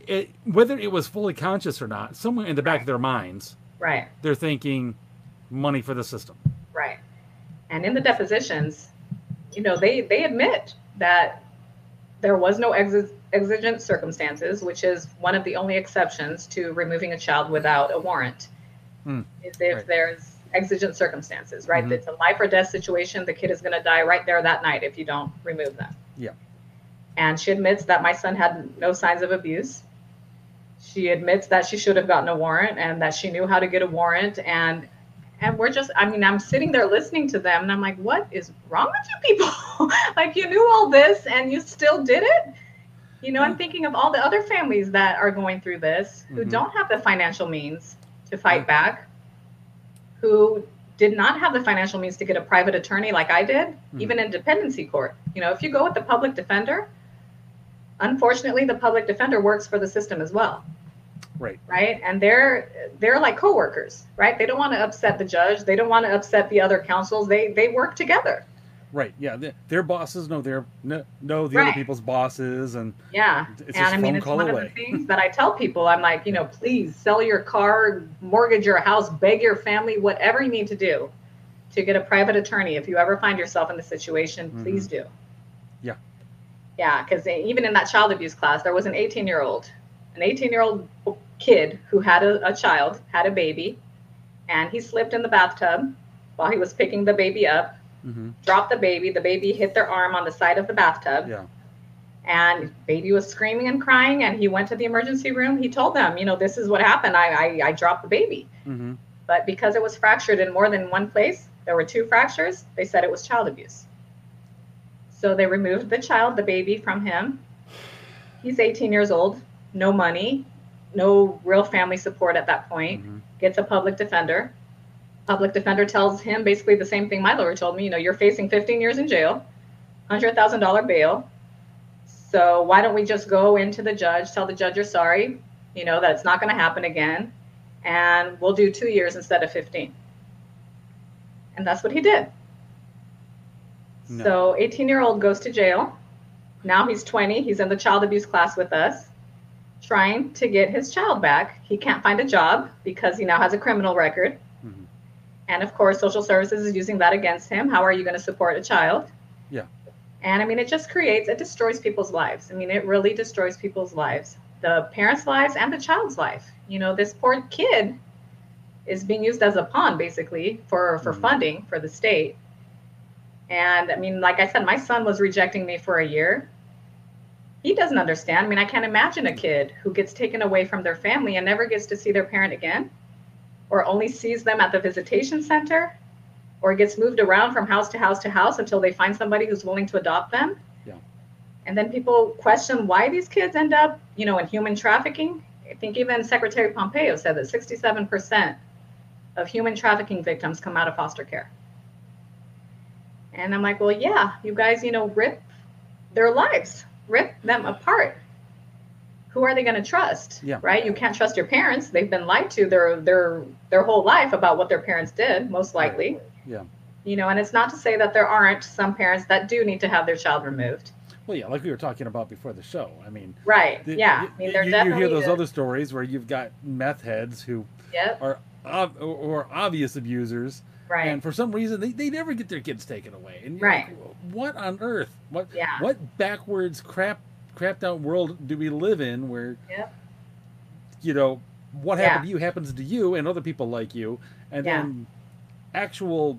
It, whether it was fully conscious or not, somewhere in the back right. of their minds, right, they're thinking money for the system. Right. And in the depositions, you know, they they admit that there was no exigent circumstances, which is one of the only exceptions to removing a child without a warrant. Hmm. Is if right. there's exigent circumstances, right? Mm-hmm. It's a life or death situation. The kid is going to die right there that night if you don't remove them. Yeah. And she admits that my son had no signs of abuse. She admits that she should have gotten a warrant and that she knew how to get a warrant. And and we're just, I mean, I'm sitting there listening to them and I'm like, what is wrong with you people? like you knew all this and you still did it? You know, I'm thinking of all the other families that are going through this who mm-hmm. don't have the financial means to fight back who did not have the financial means to get a private attorney like I did, mm-hmm. even in dependency court. You know, if you go with the public defender, unfortunately the public defender works for the system as well. Right. Right? And they're they're like coworkers, right? They don't want to upset the judge, they don't want to upset the other counsels. They they work together. Right. Yeah. The, their bosses know their know, know the right. other people's bosses, and yeah. and I mean, it's one away. of the things that I tell people. I'm like, you know, please sell your car, mortgage your house, beg your family, whatever you need to do to get a private attorney. If you ever find yourself in the situation, mm-hmm. please do. Yeah. Yeah, because even in that child abuse class, there was an 18 year old, an 18 year old kid who had a, a child, had a baby, and he slipped in the bathtub while he was picking the baby up mm-hmm. dropped the baby. The baby hit their arm on the side of the bathtub. Yeah. And baby was screaming and crying, and he went to the emergency room. He told them, you know, this is what happened. I I, I dropped the baby. Mm-hmm. But because it was fractured in more than one place, there were two fractures. They said it was child abuse. So they removed the child, the baby, from him. He's 18 years old, no money, no real family support at that point. Mm-hmm. Gets a public defender public defender tells him basically the same thing my lawyer told me. You know, you're facing 15 years in jail, $100,000 bail. So why don't we just go into the judge, tell the judge you're sorry, you know, that it's not going to happen again, and we'll do two years instead of 15. And that's what he did. No. So 18 year old goes to jail. Now he's 20. He's in the child abuse class with us, trying to get his child back. He can't find a job because he now has a criminal record. And of course, social services is using that against him. How are you going to support a child? Yeah. And I mean, it just creates, it destroys people's lives. I mean, it really destroys people's lives, the parents' lives and the child's life. You know, this poor kid is being used as a pawn basically for, for mm-hmm. funding for the state. And I mean, like I said, my son was rejecting me for a year. He doesn't understand. I mean, I can't imagine a kid who gets taken away from their family and never gets to see their parent again or only sees them at the visitation center or gets moved around from house to house to house until they find somebody who's willing to adopt them. Yeah. And then people question why these kids end up, you know, in human trafficking. I think even Secretary Pompeo said that 67% of human trafficking victims come out of foster care. And I'm like, well, yeah, you guys, you know, rip their lives, rip them apart who are they going to trust? Yeah. Right. You can't trust your parents. They've been lied to their their their whole life about what their parents did, most likely. Yeah. You know, and it's not to say that there aren't some parents that do need to have their child removed. Well, yeah, like we were talking about before the show. I mean, right? The, yeah, I mean, you, you hear those other stories where you've got meth heads who yep. are ob- or obvious abusers, right? And for some reason, they, they never get their kids taken away. And right? Like, what on earth? What yeah. what backwards crap crapped out world do we live in where yep. you know what happened yeah. to you happens to you and other people like you, and yeah. then actual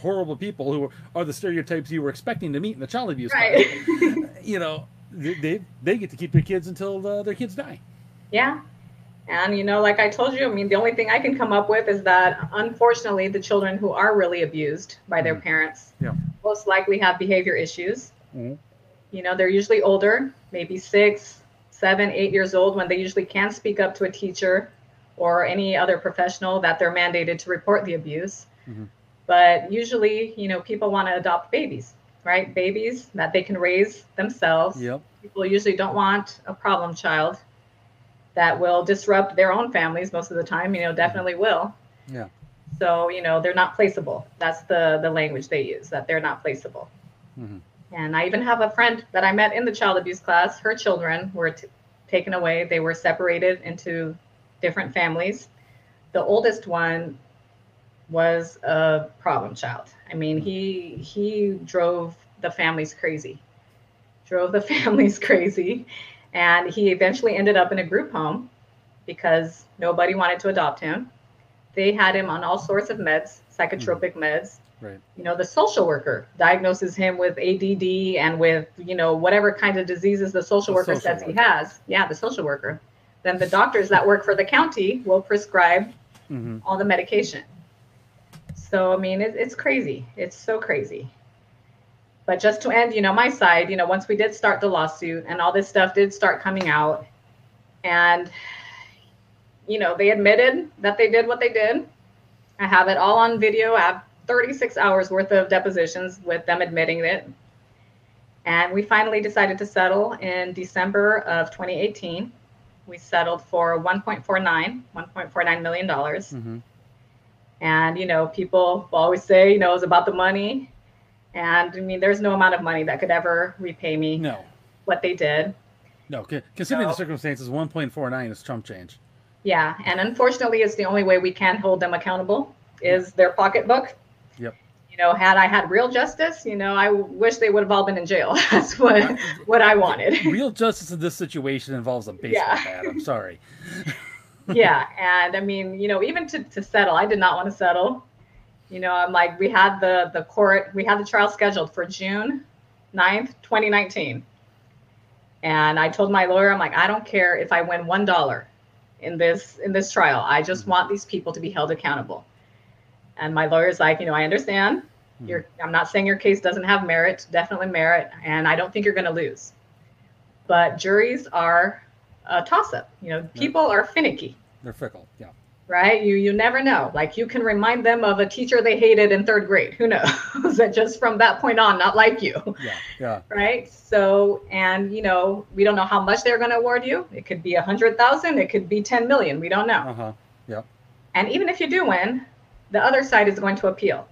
horrible people who are the stereotypes you were expecting to meet in the child abuse right. you know they they get to keep their kids until uh, their kids die yeah and you know like i told you i mean the only thing i can come up with is that unfortunately the children who are really abused by their mm-hmm. parents yeah. most likely have behavior issues mm-hmm. you know they're usually older maybe six seven eight years old when they usually can't speak up to a teacher or any other professional that they're mandated to report the abuse mm-hmm. But usually, you know, people want to adopt babies, right? Babies that they can raise themselves. Yep. People usually don't want a problem child that will disrupt their own families most of the time, you know, definitely will. Yeah. So, you know, they're not placeable. That's the the language they use, that they're not placeable. Mm-hmm. And I even have a friend that I met in the child abuse class. Her children were t- taken away. They were separated into different families. The oldest one was a problem child. I mean, he he drove the families crazy, drove the families crazy, and he eventually ended up in a group home because nobody wanted to adopt him. They had him on all sorts of meds, psychotropic mm. meds. Right. You know, the social worker diagnoses him with ADD and with you know whatever kind of diseases the social the worker social says worker. he has. Yeah, the social worker. Then the doctors that work for the county will prescribe mm-hmm. all the medication. So I mean, it, it's crazy. It's so crazy. But just to end, you know, my side, you know, once we did start the lawsuit and all this stuff did start coming out, and you know, they admitted that they did what they did. I have it all on video. I have 36 hours worth of depositions with them admitting it. And we finally decided to settle in December of 2018. We settled for 1.49, 1.49 million dollars. Mm-hmm. And, you know, people always say, you know, it's about the money. And I mean, there's no amount of money that could ever repay me no. what they did. No, considering the circumstances, 1.49 is Trump change. Yeah. And unfortunately, it's the only way we can hold them accountable is their pocketbook. Yep. You know, had I had real justice, you know, I wish they would have all been in jail. That's what what I wanted. Real justice in this situation involves a baseball yeah. bat. I'm sorry. yeah. And I mean, you know, even to, to settle, I did not want to settle. You know, I'm like, we had the the court, we had the trial scheduled for June 9th, 2019. And I told my lawyer, I'm like, I don't care if I win one dollar in this in this trial. I just want these people to be held accountable. And my lawyer's like, you know, I understand. Hmm. You're I'm not saying your case doesn't have merit, definitely merit, and I don't think you're gonna lose. But juries are a toss up. You know, people are finicky. They're fickle. Yeah. Right. You you never know. Like you can remind them of a teacher they hated in third grade. Who knows? that just from that point on, not like you. Yeah. Yeah. Right. So and you know we don't know how much they're going to award you. It could be a hundred thousand. It could be ten million. We don't know. Uh huh. Yeah. And even if you do win, the other side is going to appeal.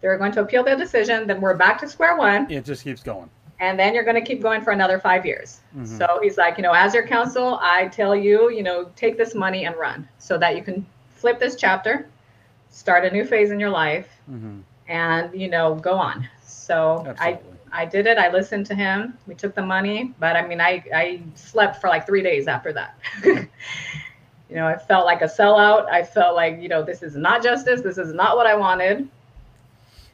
They're going to appeal their decision. Then we're back to square one. It just keeps going and then you're going to keep going for another five years. Mm-hmm. So he's like, you know, as your counsel, I tell you, you know, take this money and run so that you can flip this chapter, start a new phase in your life, mm-hmm. and you know, go on. So Absolutely. I I did it. I listened to him. We took the money, but I mean, I I slept for like three days after that. you know, I felt like a sellout. I felt like, you know, this is not justice. This is not what I wanted.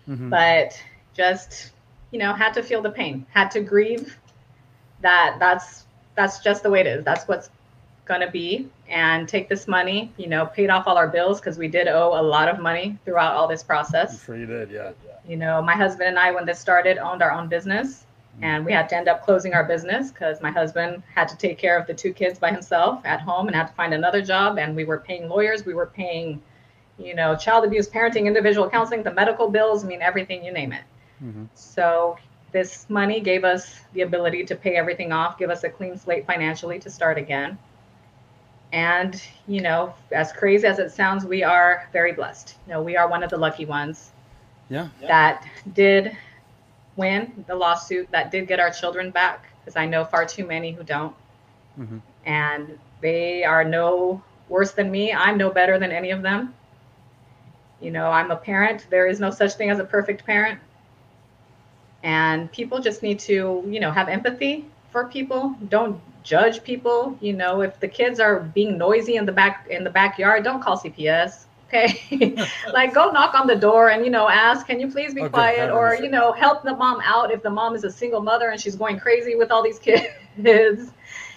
Mm-hmm. But just you know, had to feel the pain, had to grieve that that's that's just the way it is. That's what's gonna be. And take this money, you know, paid off all our bills because we did owe a lot of money throughout all this process. I'm sure you did, yeah. You know, my husband and I, when this started, owned our own business. Mm-hmm. And we had to end up closing our business because my husband had to take care of the two kids by himself at home and had to find another job. And we were paying lawyers, we were paying, you know, child abuse, parenting, individual counseling, the medical bills, I mean, everything, you name it. Mm-hmm. So this money gave us the ability to pay everything off, give us a clean slate financially to start again. And, you know, as crazy as it sounds, we are very blessed. You know, we are one of the lucky ones Yeah. That did win the lawsuit that did get our children back because I know far too many who don't. Mm-hmm. And they are no worse than me. I'm no better than any of them. You know, I'm a parent. There is no such thing as a perfect parent. And people just need to, you know, have empathy for people. Don't judge people. You know, if the kids are being noisy in the back in the backyard, don't call CPS. Okay. like go knock on the door and you know ask, can you please be oh, okay, quiet? Or, you know, help the mom out if the mom is a single mother and she's going crazy with all these kids.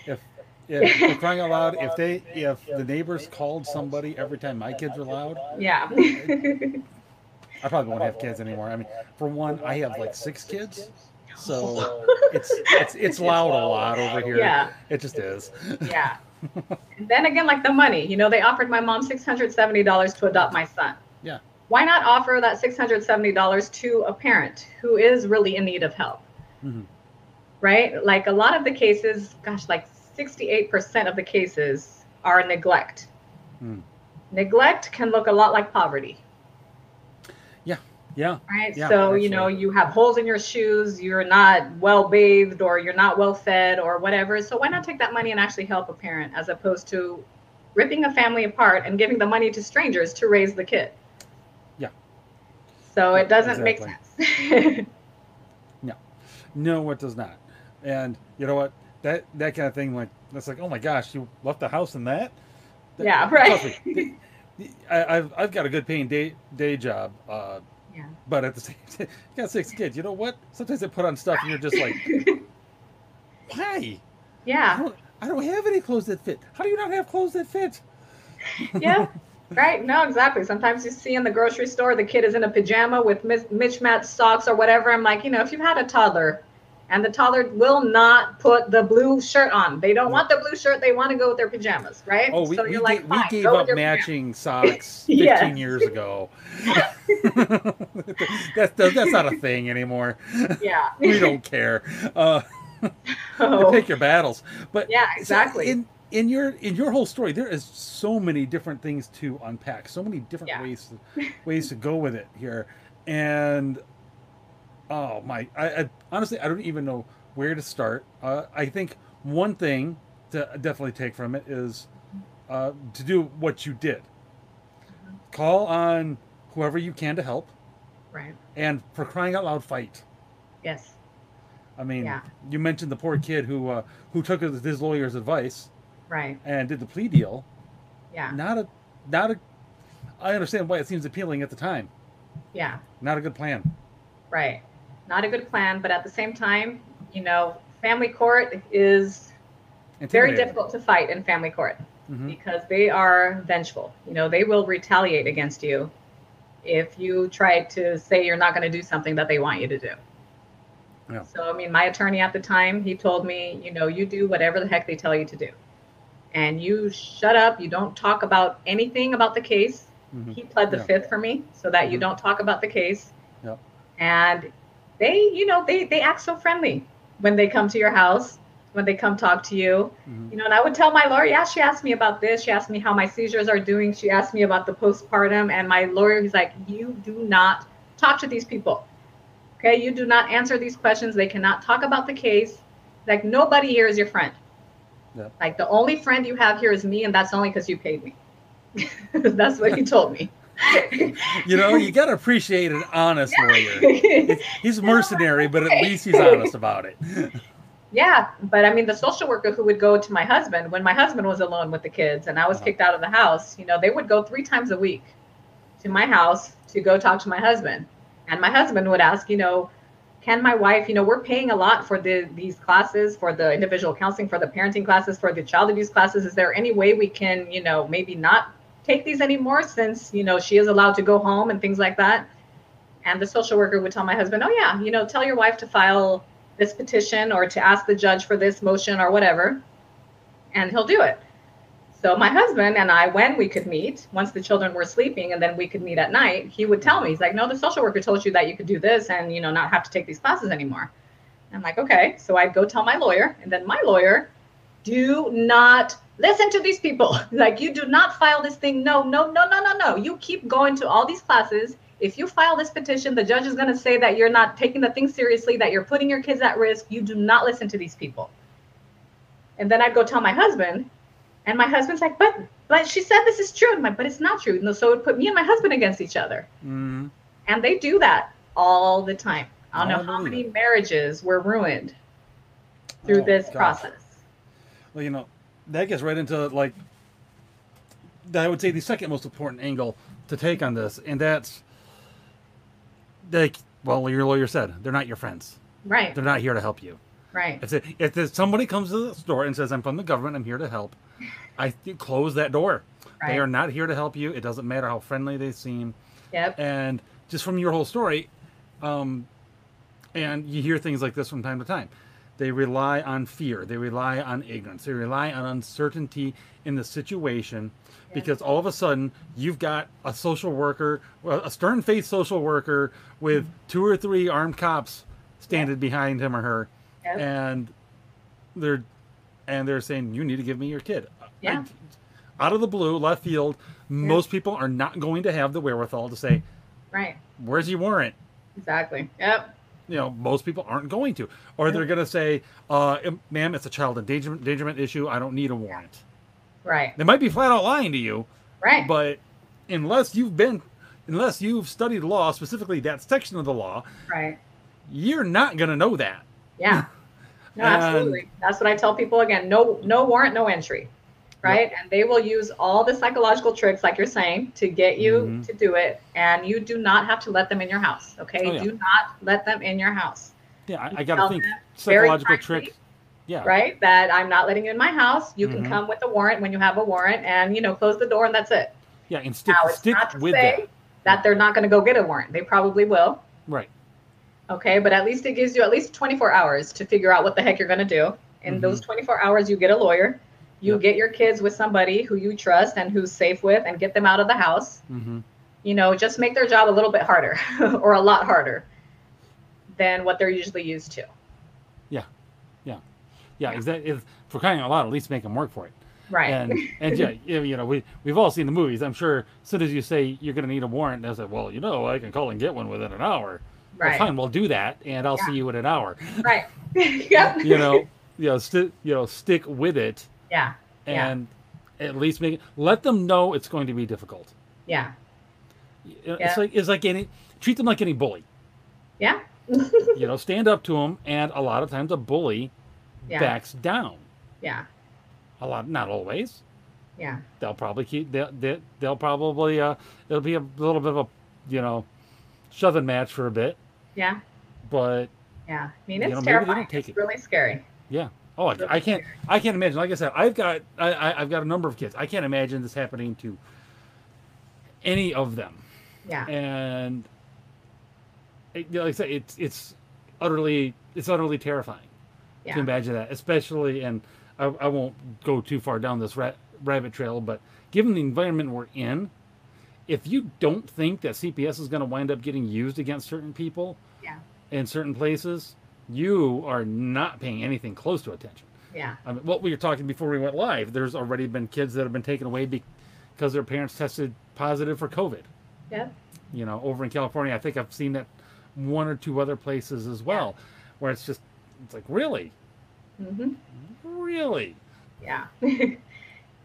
If yeah, crying out loud, if they if the neighbors called somebody every time my kids were loud, yeah. I probably won't have kids anymore. I mean, for one, I have like six kids. So it's it's it's loud a lot over here. Yeah. It just is. Yeah. and then again, like the money, you know, they offered my mom six hundred seventy dollars to adopt my son. Yeah. Why not offer that six hundred seventy dollars to a parent who is really in need of help? Mm-hmm. Right? Like a lot of the cases, gosh, like sixty-eight percent of the cases are neglect. Mm. Neglect can look a lot like poverty. Yeah. Right. Yeah, so, you know, you have holes in your shoes, you're not well bathed or you're not well fed or whatever. So why not take that money and actually help a parent as opposed to ripping a family apart and giving the money to strangers to raise the kid? Yeah. So it doesn't exactly. make sense. no. No, it does not. And you know what? That that kind of thing like that's like, oh my gosh, you left the house in that? that yeah, right. I, have I've got a good paying day day job. Uh, yeah. But at the same time, you got six kids. You know what? Sometimes they put on stuff and you're just like, why? Yeah. I don't, I don't have any clothes that fit. How do you not have clothes that fit? yeah. Right. No, exactly. Sometimes you see in the grocery store the kid is in a pajama with mismatched socks or whatever. I'm like, you know, if you've had a toddler and the toddler will not put the blue shirt on. They don't want the blue shirt. They want to go with their pajamas, right? Oh, we, so we, like, we gave up matching pajamas. socks 15 yes. years ago. that's, that's not a thing anymore. Yeah. we don't care. Uh, oh. Pick your battles. But yeah, exactly. In, in your in your whole story, there is so many different things to unpack, so many different yeah. ways to, ways to go with it here, and oh my I, I, honestly i don't even know where to start. Uh, i think one thing to definitely take from it is uh, to do what you did. Call on whoever you can to help. Right. And for crying out loud fight. Yes. I mean yeah. you mentioned the poor kid who uh, who took his lawyer's advice right. and did the plea deal. Yeah. Not a not a i understand why it seems appealing at the time. Yeah. Not a good plan. Right not a good plan. But at the same time, you know, family court is very difficult to fight in family court mm-hmm. because they are vengeful. You know, they will retaliate against you if you try to say you're not going to do something that they want you to do. Yeah. So, I mean, my attorney at the time, he told me, you know, you do whatever the heck they tell you to do. And you shut up. You don't talk about anything about the case. Mm-hmm. He pled the yeah. fifth for me so that mm-hmm. you don't talk about the case. Yep. And they, you know, they they act so friendly when they come to your house, when they come talk to you. Mm-hmm. You know, and I would tell my lawyer, yeah, she asked me about this. She asked me how my seizures are doing. She asked me about the postpartum. And my lawyer, he's like, you do not talk to these people. Okay, you do not answer these questions. They cannot talk about the case. Like nobody here is your friend. Yep. Like the only friend you have here is me, and that's only because you paid me. that's what he told me you know, you got to appreciate an honest lawyer. He's mercenary, but at least he's honest about it. yeah, but I mean, the social worker who would go to my husband when my husband was alone with the kids and I was uh-huh. kicked out of the house, you know, they would go three times a week to my house to go talk to my husband. And my husband would ask, you know, can my wife, you know, we're paying a lot for the these classes, for the individual counseling, for the parenting classes, for the child abuse classes. Is there any way we can, you know, maybe not take these anymore since you know she is allowed to go home and things like that. And the social worker would tell my husband oh yeah you know tell your wife to file this petition or to ask the judge for this motion or whatever and he'll do it. So my husband and i when we could meet once the children were sleeping and then we could meet at night he would tell me he's like no the social worker told you that you could do this and you know not have to take these classes anymore. I'm like okay. So i'd go tell my lawyer and then my lawyer do not listen to these people. like, you do not file this thing. No, no, no, no, no, no. You keep going to all these classes. if you file this petition, the judge is going to say that you're not taking the thing seriously, that you're putting your kids at risk. You do not listen to these people. And then I'd go tell my husband, and my husband's like, but but she said this is true. But it's not true. so it would put me and my husband against each other. Mm-hmm. And they do that all the time. I don't know how many marriages were ruined through oh, this gosh. process. Well, you know, that gets right into like That I would say the second most important angle to take on this, and that's like well, your lawyer said they're not your friends. Right. They're not here to help you. Right. If, if somebody comes to the store and says, "I'm from the government, I'm here to help," I close that door. Right. They are not here to help you. It doesn't matter how friendly they seem. Yep. And just from your whole story, um, and you hear things like this from time to time. They rely on fear. They rely on ignorance. They rely on uncertainty in the situation because all of a sudden you've got a social worker, a stern faced social worker with mm-hmm. two or three armed cops standing yep. behind him or her Yep. And they're and they're saying you need to give me your kid. Yeah. I, out of the blue, left field, most people are not going to have the wherewithal to say, right, where's your warrant? Exactly. Yep. You know, most people aren't going to, or they're going to say, uh, "Ma'am, it's a child endangerment, endangerment issue. I don't need a warrant." Right. They might be flat out lying to you. Right. But unless you've been, unless you've studied law, specifically that section of the law, right, you're not going to know that. Yeah. No, absolutely. That's what I tell people again. No, no warrant, no entry. Right. And they will use all the psychological tricks, like you're saying, to get you mm-hmm. to do it. And you do not have to let them in your house. Okay. Oh, yeah. Do not let them in your house. Yeah, I, I got to think psychological tricks. Yeah. Right. That I'm not letting you in my house. You mm-hmm. can come with a warrant when you have a warrant and, you know, close the door and that's it. Yeah. And stick, now, stick with that. That they're not going to go get a warrant. They probably will. Right. Okay, but at least it gives you at least 24 hours to figure out what the heck you're going to do. In mm-hmm. those 24 hours, you get a lawyer. You yep. get your kids with somebody who you trust and who's safe with and get them out of the house. Mm-hmm. You know, just make their job a little bit harder or a lot harder than what they're usually used to. Yeah. Yeah. Yeah. yeah. Is that if for crying out loud, at least make them work for it. Right. And and yeah, you know, we we've all seen the movies. I'm sure as soon as you say you're going to need a warrant, they say, well, you know, I can call and get one within an hour. Right. Well, fine, we'll do that, and I'll yeah. see you in an hour. Right. yeah. You know, you know, st- you know, stick with it. Yeah. And yeah. at least make it, let them know it's going to be difficult. Yeah. It's yeah. like it's like any treat them like any bully. Yeah. you know, stand up to them, and a lot of times a bully yeah. backs down. Yeah. A lot, not always. Yeah. They'll probably keep. They'll, they'll probably. Uh, it'll be a little bit of a, you know, shoving match for a bit. Yeah. But yeah, I mean it's know, terrifying. It's it. really scary. Yeah. Oh, I can't. I can't imagine. Like I said, I've got I, I've got a number of kids. I can't imagine this happening to any of them. Yeah. And it, like I said, it's it's utterly it's utterly terrifying yeah. to imagine that, especially and I, I won't go too far down this rat, rabbit trail, but given the environment we're in, if you don't think that CPS is going to wind up getting used against certain people yeah. in certain places, you are not paying anything close to attention. Yeah. I mean, what we were talking before we went live, there's already been kids that have been taken away because their parents tested positive for COVID. Yeah. You know, over in California, I think I've seen that one or two other places as well, yeah. where it's just, it's like, really? Mm-hmm. Really? Yeah.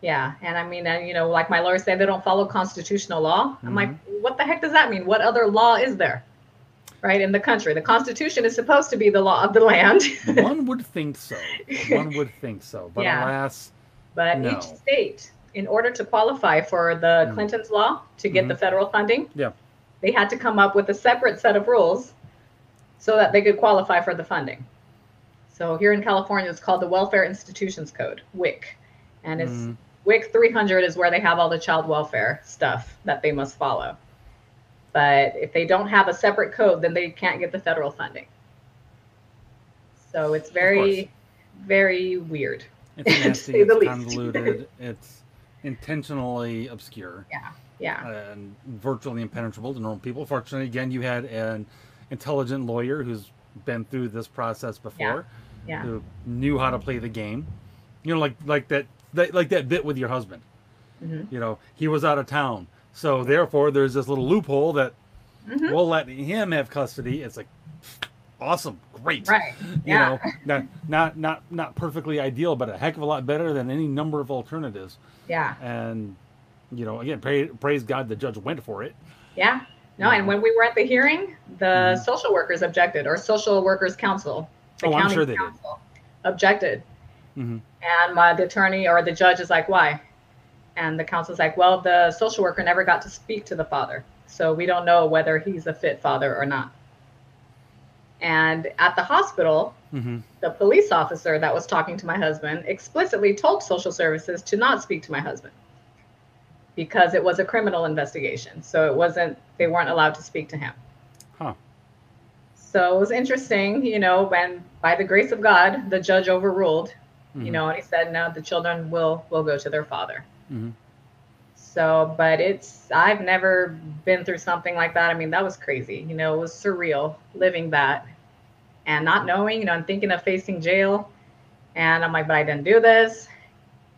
Yeah, and I mean, you know, like my lawyer said, they don't follow constitutional law. Mm-hmm. I'm like, mm-hmm. what the heck does that mean? What other law is there, right, in the country? The Constitution is supposed to be the law of the land. One would think so. One would think so, but yeah. alas, but no. each state, in order to qualify for the mm Clinton's law to get mm-hmm. the federal funding, yeah, they had to come up with a separate set of rules so that they could qualify for the funding. So here in California, it's called the Welfare Institutions Code, WIC, and it's mm WIC 300 is where they have all the child welfare stuff that they must follow. But if they don't have a separate code, then they can't get the federal funding. So it's very, very weird. It's nasty, it's convoluted, it's intentionally obscure. Yeah, yeah. And virtually impenetrable to normal people. Fortunately, again, you had an intelligent lawyer who's been through this process before, yeah. yeah. who knew how to play the game. You know, like like that that, like that bit with your husband. Mm-hmm. You know, he was out of town, so therefore there's this little loophole that Mm-hmm. We'll let him have custody. It's like awesome, great. Right. Yeah. You know, not not not not perfectly ideal, but a heck of a lot better than any number of alternatives. Yeah. And you know, again, pray, praise God the judge went for it. Yeah. No, yeah. and when we were at the hearing, the mm-hmm. social workers objected, or social workers counsel, the oh, county I'm sure counsel, objected. Mm-hmm. And my the attorney or the judge is like, why? And the counsel's like, well, the social worker never got to speak to the father. So we don't know whether he's a fit father or not. And at the hospital, mm-hmm. the police officer that was talking to my husband explicitly told social services to not speak to my husband because it was a criminal investigation. So it wasn't, they weren't allowed to speak to him. Huh. So it was interesting, you know, when by the grace of God, the judge overruled, mm-hmm. you know, and he said, no, the children will will go to their father. Mm-hmm. So, but it's, I've never been through something like that. I mean, that was crazy. You know, it was surreal living that and not knowing, you know, I'm thinking of facing jail. And I'm like, but I didn't do this.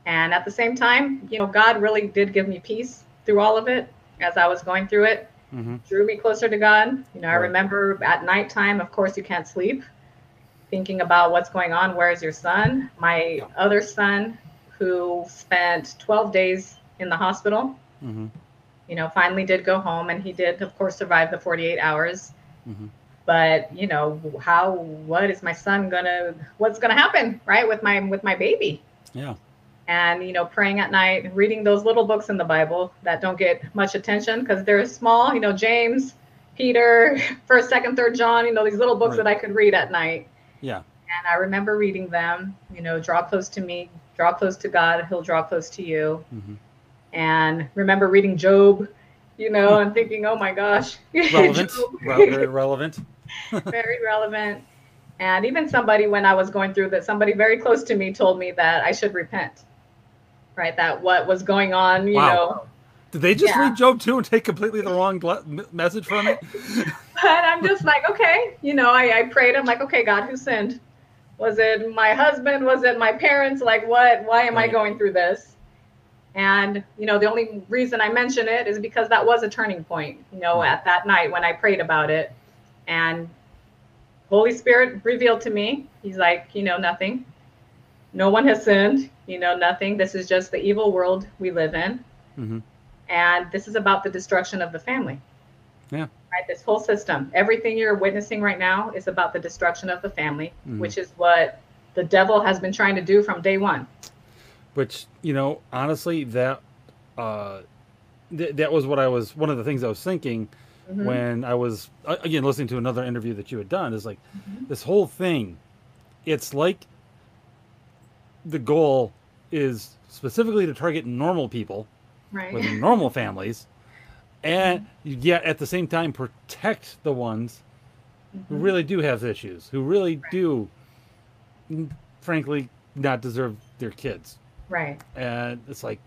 And at the same time, you know, God really did give me peace through all of it as I was going through it, mm-hmm. drew me closer to God. You know, right. I remember at nighttime, of course, you can't sleep, thinking about what's going on. Where's your son? My other son, who spent 12 days in the hospital. Mm-hmm. You know, finally did go home, and he did, of course, survive the 48 hours. Mm-hmm. But you know, how? What is my son gonna? What's gonna happen, right, with my with my baby? Yeah. And you know, praying at night, reading those little books in the Bible that don't get much attention because they're small. You know, James, Peter, First, Second, Third John. You know, these little books right. that I could read at night. Yeah. And I remember reading them. You know, draw close to me, draw close to God, He'll draw close to you. Mm-hmm and remember reading Job, you know, and thinking, oh my gosh, relevant, very relevant, very relevant. And even somebody, when I was going through that, somebody very close to me told me that I should repent, right? That what was going on, you wow. know. Did they just yeah. read Job too and take completely the wrong message from it? but I'm just like, okay, you know, I, I prayed. I'm like, okay, God, who sinned? Was it my husband? Was it my parents? Like, what? Why am right. I going through this? And, you know, the only reason I mention it is because that was a turning point, you know, at that night when I prayed about it. And Holy Spirit revealed to me, He's like, you know, nothing. No one has sinned, you know, nothing. This is just the evil world we live in. Mm-hmm. And this is about the destruction of the family. Yeah. Right. This whole system, everything you're witnessing right now is about the destruction of the family, mm-hmm. which is what the devil has been trying to do from day one which you know honestly that uh th- that was what i was one of the things i was thinking mm-hmm. when i was again listening to another interview that you had done is like mm-hmm. this whole thing it's like the goal is specifically to target normal people right. with normal families and yet at the same time protect the ones who mm-hmm. really do have issues who really right. do frankly not deserve their kids Right. And it's like,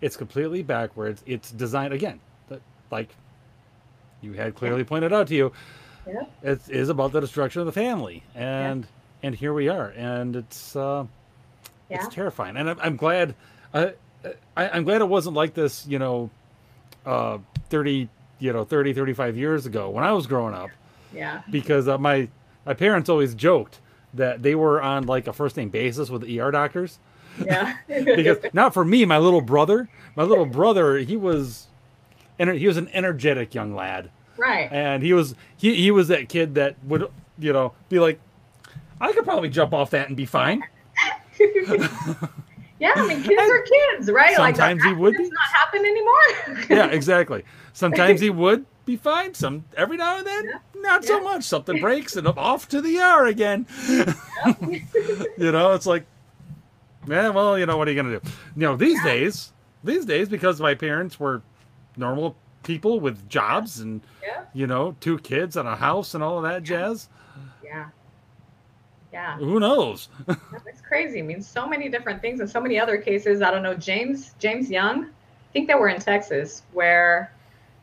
it's completely backwards. It's designed again, like you had clearly pointed out to you. Yeah. It is about the destruction of the family, and yeah. and here we are, and it's uh, yeah. it's terrifying. And I'm, I'm glad, I, I I'm glad it wasn't like this, you know, uh, thirty, you know, 30, 35 years ago when I was growing up. Yeah. Because uh, my my parents always joked that they were on like a first name basis with ER doctors. Yeah. because not for me, my little brother. My little brother, he was, he was an energetic young lad. Right. And he was he he was that kid that would you know be like, I could probably jump off that and be fine. yeah, I mean, kids are kids, right? Sometimes like, he would be. not happen anymore. yeah, exactly. Sometimes he would be fine. Some every now and then, yeah. not yeah. so much. Something breaks and off to the ER again. you know, it's like yeah, well, you know, what are you going to do? You know, these yeah. days, these days, because my parents were normal people with jobs and, you know, two kids and a house and all of that jazz. Yeah. Yeah. Who knows? It's crazy. I mean, so many different things and so many other cases. I don't know. James, James Young, I think they were in Texas where,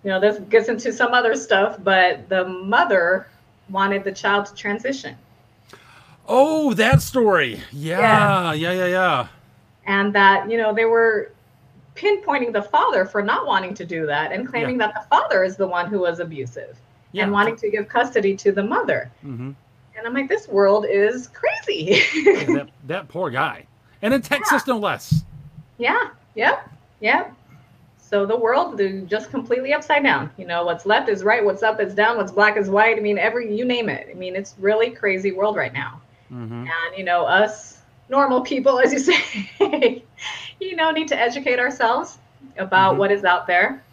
you know, this gets into some other stuff, but the mother wanted the child to transition Oh, that story. Yeah, yeah, yeah, yeah, yeah. And that, you know, they were pinpointing the father for not wanting to do that and claiming yeah. that the father is the one who was abusive yeah. and wanting to give custody to the mother. Mm-hmm. And I'm like, this world is crazy. yeah, that, that poor guy. And in Texas, no less. Yeah. Yep. Yep. So the world just completely upside down. You know, what's left is right, what's up is down, what's black is white. I mean, every you name it. I mean, it's really crazy world right now. Mm-hmm. And you know, us normal people, as you say, you know, need to educate ourselves about mm-hmm. what is out there.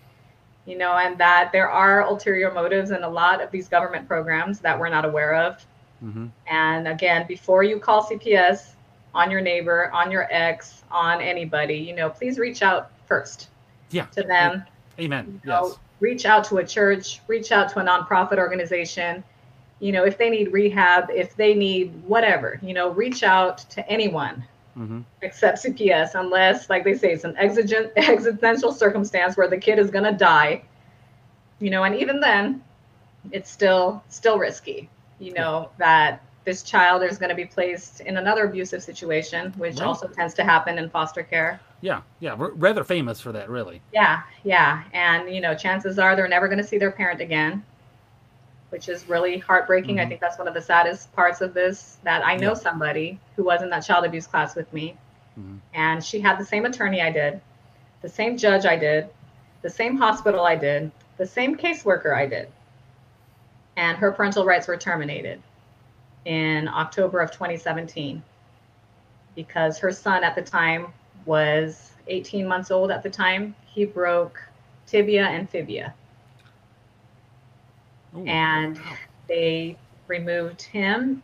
You know, and that there are ulterior motives in a lot of these government programs that we're not aware of. Mm-hmm. And again, before you call CPS on your neighbor, on your ex, on anybody, you know, please reach out first yeah. to them. Amen. You know, yes. Reach out to a church, reach out to a nonprofit organization. You know, if they need rehab, if they need whatever, you know, reach out to anyone mm-hmm. except CPS, unless, like they say, it's an exigent, existential circumstance where the kid is going to die. You know, and even then, it's still still risky. You know that this child is going to be placed in another abusive situation, which right. also tends to happen in foster care. Yeah, yeah, we're rather famous for that, really. Yeah, yeah, and you know, chances are they're never going to see their parent again, which is really heartbreaking. Mm-hmm. I think that's one of the saddest parts of this. That I know yeah. somebody who was in that child abuse class with me, mm-hmm. and she had the same attorney I did, the same judge I did, the same hospital I did, the same caseworker I did, and her parental rights were terminated in October of 2017 because her son at the time was 18 months old at the time. He broke tibia and fibia. Ooh. And they removed him.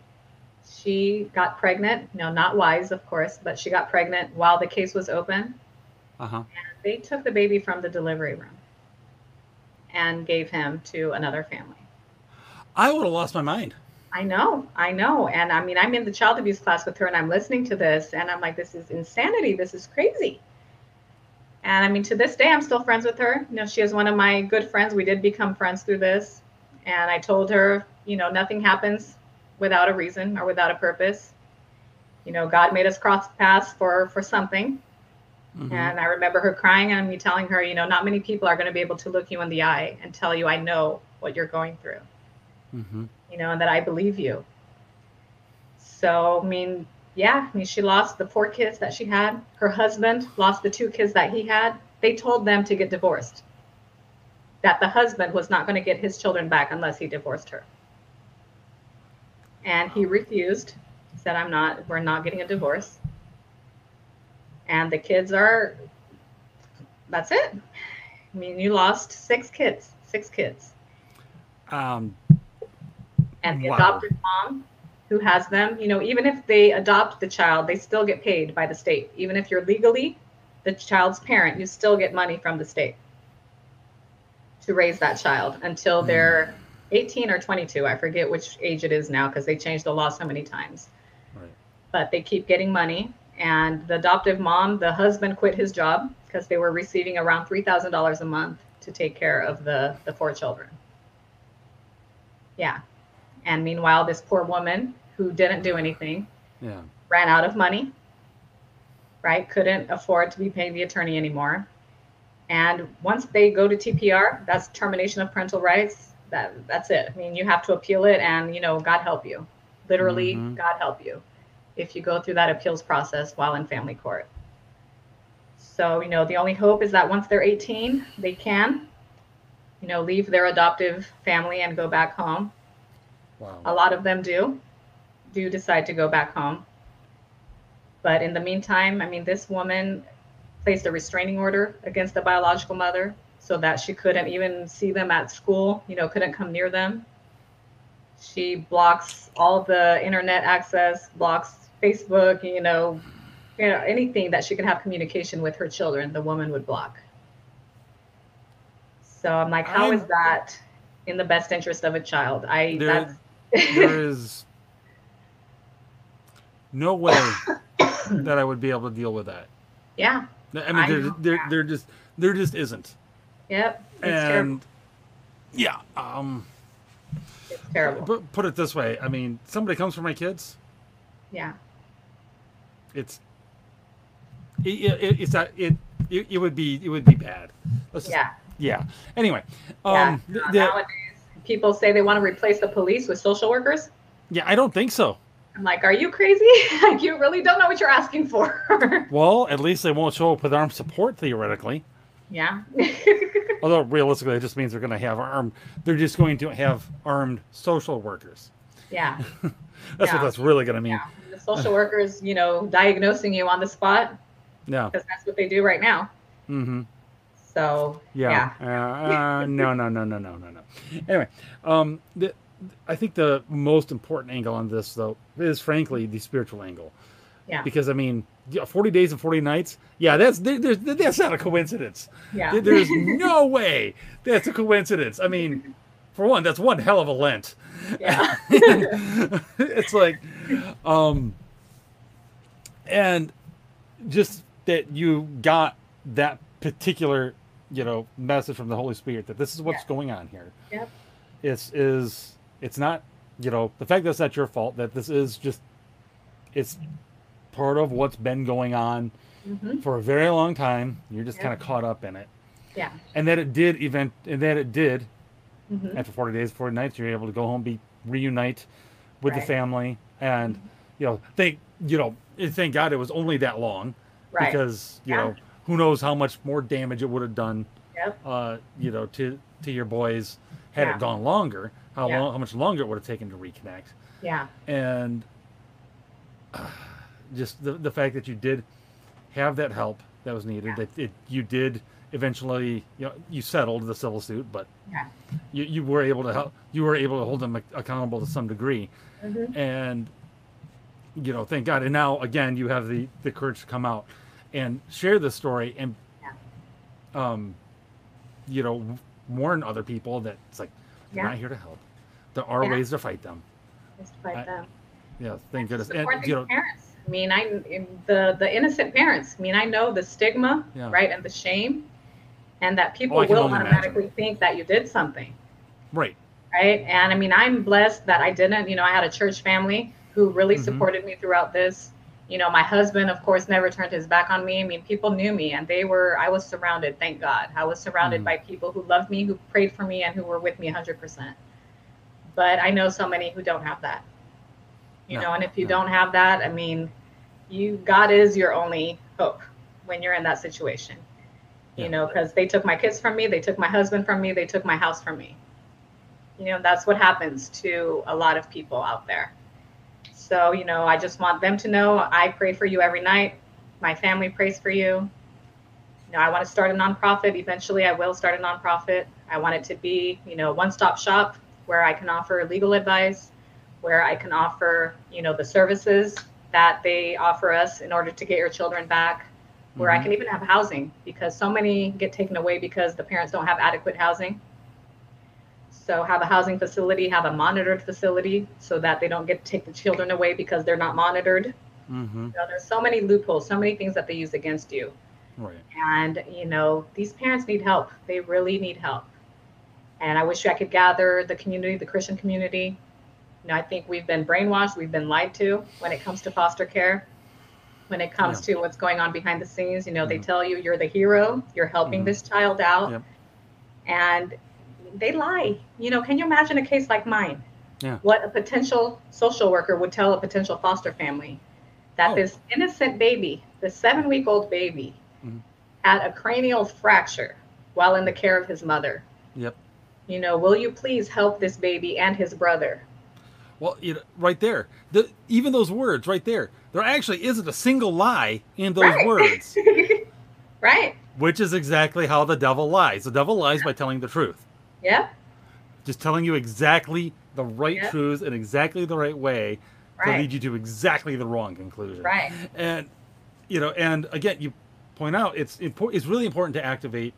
She got pregnant. No, not wise, of course, but she got pregnant while the case was open. Uh-huh. And they took the baby from the delivery room and gave him to another family. I would have lost my mind. I know, I know. And I mean, I'm in the child abuse class with her and I'm listening to this and I'm like, this is insanity. This is crazy. And I mean, to this day, I'm still friends with her. You know, she is one of my good friends. We did become friends through this. And I told her, you know, nothing happens without a reason or without a purpose. You know, God made us cross paths for for something. Mm-hmm. And I remember her crying and me telling her, you know, not many people are going to be able to look you in the eye and tell you, I know what you're going through. Mm-hmm you know, and that I believe you. So, I mean, yeah, I mean, she lost the four kids that she had. Her husband lost the two kids that he had. They told them to get divorced, that the husband was not going to get his children back unless he divorced her. And he refused. He said, I'm not, we're not getting a divorce. And the kids are, that's it. I mean, you lost six kids, six kids. Um, and the wow. adopted mom who has them, you know, even if they adopt the child, they still get paid by the state. Even if you're legally the child's parent, you still get money from the state to raise that child until hmm. they're 18 or 22. I forget which age it is now because they changed the law so many times. Right. But they keep getting money. And the adoptive mom, the husband quit his job because they were receiving around $3,000 a month to take care of the, the four children. Yeah. And meanwhile, this poor woman who didn't do anything yeah. ran out of money, right? Couldn't afford to be paying the attorney anymore. And once they go to TPR, that's termination of parental rights. That that's it. I mean, you have to appeal it, and you know, God help you. Literally, mm-hmm. God help you if you go through that appeals process while in family court. So, you know, the only hope is that once they're 18, they can, you know, leave their adoptive family and go back home. Wow. A lot of them do, do decide to go back home. But in the meantime, I mean, this woman placed a restraining order against the biological mother so that she couldn't even see them at school, you know, couldn't come near them. She blocks all the internet access, blocks Facebook, you know, you know, anything that she could have communication with her children, the woman would block. So I'm like, how I'm, is that in the best interest of a child? I there, that's there is no way that I would be able to deal with that. Yeah. I mean, I there, there, there just, there just isn't. Yep. and terrible. yeah, um, it's terrible. Put, put it this way: I mean, somebody comes for my kids. Yeah. It's, it, it, it's that it. it, it would be it would be bad. Just, yeah. Yeah. Anyway, um, yeah. The, nowadays, people say they want to replace the police with social workers. Yeah, I don't think so. I'm like, are you crazy? like, you really don't know what you're asking for. well, at least they won't show up with armed support theoretically. Yeah. Although realistically, it just means they're going to have armed. They're just going to have armed social workers. Yeah. that's yeah. what that's really going to mean. Yeah. The social workers, you know, diagnosing you on the spot. Yeah. Because that's what they do right now. Mm-hmm. So yeah, yeah. Uh, uh, no, no, no, no, no, no, no. Anyway, um, the, I think the most important angle on this, though, is frankly the spiritual angle. Yeah. Because I mean, forty days and forty nights. Yeah, that's that's not a coincidence. Yeah. There's no way that's a coincidence. I mean, for one, that's one hell of a Lent. Yeah. it's like, um, and just that you got that particular, you know, message from the Holy Spirit that this is what's yeah. going on here. Yep. It's is it's not, you know, the fact that it's not your fault, that this is just, it's part of what's been going on mm-hmm. for a very long time. You're just kind of caught up in it. Yeah. And that it did event, and that it did, mm-hmm. after 40 days, 40 nights, you're able to go home, be reunite with right. the family. And, mm-hmm. you know, thank, you know, thank God it was only that long. Right. Because, you yeah. know, who knows how much more damage it would have done, yep. uh, you know, to, to your boys had yeah. it gone longer how yeah. long, how much longer it would have taken to reconnect. Yeah. And uh, just the the fact that you did have that help that was needed, yeah. that it, you did eventually, you know, you settled the civil suit, but yeah. you, you were able to help, you were able to hold them accountable to some degree. Mm-hmm. And, you know, thank God. And now again, you have the, the courage to come out and share the story and, yeah. um, you know, warn other people that it's like, we're not here to help. There are yeah. ways to fight them. Fight I, them. Yeah, thank goodness. And, you know, parents. I mean, I the the innocent parents. I mean, I know the stigma, yeah. right, and the shame, and that people oh, will automatically imagine. think that you did something. Right. Right. And I mean, I'm blessed that I didn't. You know, I had a church family who really mm-hmm. supported me throughout this. You know, my husband, of course, never turned his back on me. I mean, people knew me, and they were. I was surrounded. Thank God, I was surrounded mm-hmm. by people who loved me, who prayed for me, and who were with me 100 percent but I know so many who don't have that. You no, know, and if you no. don't have that, I mean, you God is your only hope when you're in that situation. You know, because they took my kids from me, they took my husband from me, they took my house from me. You know, that's what happens to a lot of people out there. So, you know, I just want them to know I pray for you every night. My family prays for you. You know, I want to start a nonprofit. Eventually, I will start a nonprofit. I want it to be, you know, one-stop shop where I can offer legal advice, where I can offer, you know, the services that they offer us in order to get your children back, where mm-hmm. I can even have housing because so many get taken away because the parents don't have adequate housing. So have a housing facility, have a monitored facility so that they don't get to take the children away because they're not monitored. Mm-hmm. You know, there's so many loopholes, so many things that they use against you. Right. And you know, these parents need help. They really need help. And I wish I could gather the community, the Christian community. You know, I think we've been brainwashed, we've been lied to when it comes to foster care. When it comes yeah. to what's going on behind the scenes, you know, mm-hmm. they tell you you're the hero, you're helping mm-hmm. this child out. Yep. And they lie. You know, can you imagine a case like mine? Yeah. What a potential social worker would tell a potential foster family that oh. this innocent baby, the seven week old baby, mm-hmm. had a cranial fracture while in the care of his mother. Yep. You know, will you please help this baby and his brother? Well, you know, right there, the, even those words right there, there actually isn't a single lie in those right. words. right. Which is exactly how the devil lies. The devil lies by telling the truth. Yeah. Just telling you exactly the right yep. truths in exactly the right way right. to lead you to exactly the wrong conclusion. Right. And you know, and again, you point out it's important. It's really important to activate,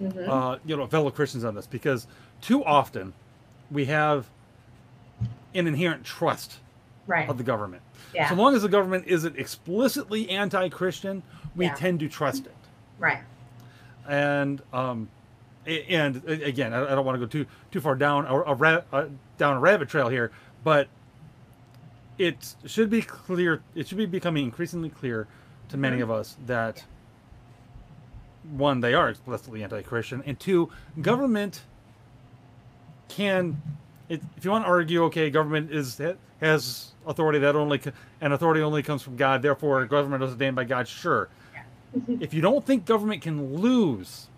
mm-hmm. uh, you know, fellow Christians on this because too often we have an inherent trust right. of the government. Yeah. So long as the government isn't explicitly anti-Christian, we yeah. tend to trust it. Right. And um, and again, I don't want to go too too far down a, a, down a rabbit trail here, but it should be clear. It should be becoming increasingly clear to many mm-hmm. of us that one, they are explicitly anti-Christian, and two, government can, it, if you want to argue, okay, government is has authority that only and authority only comes from God, therefore government is ordained by God. Sure, if you don't think government can lose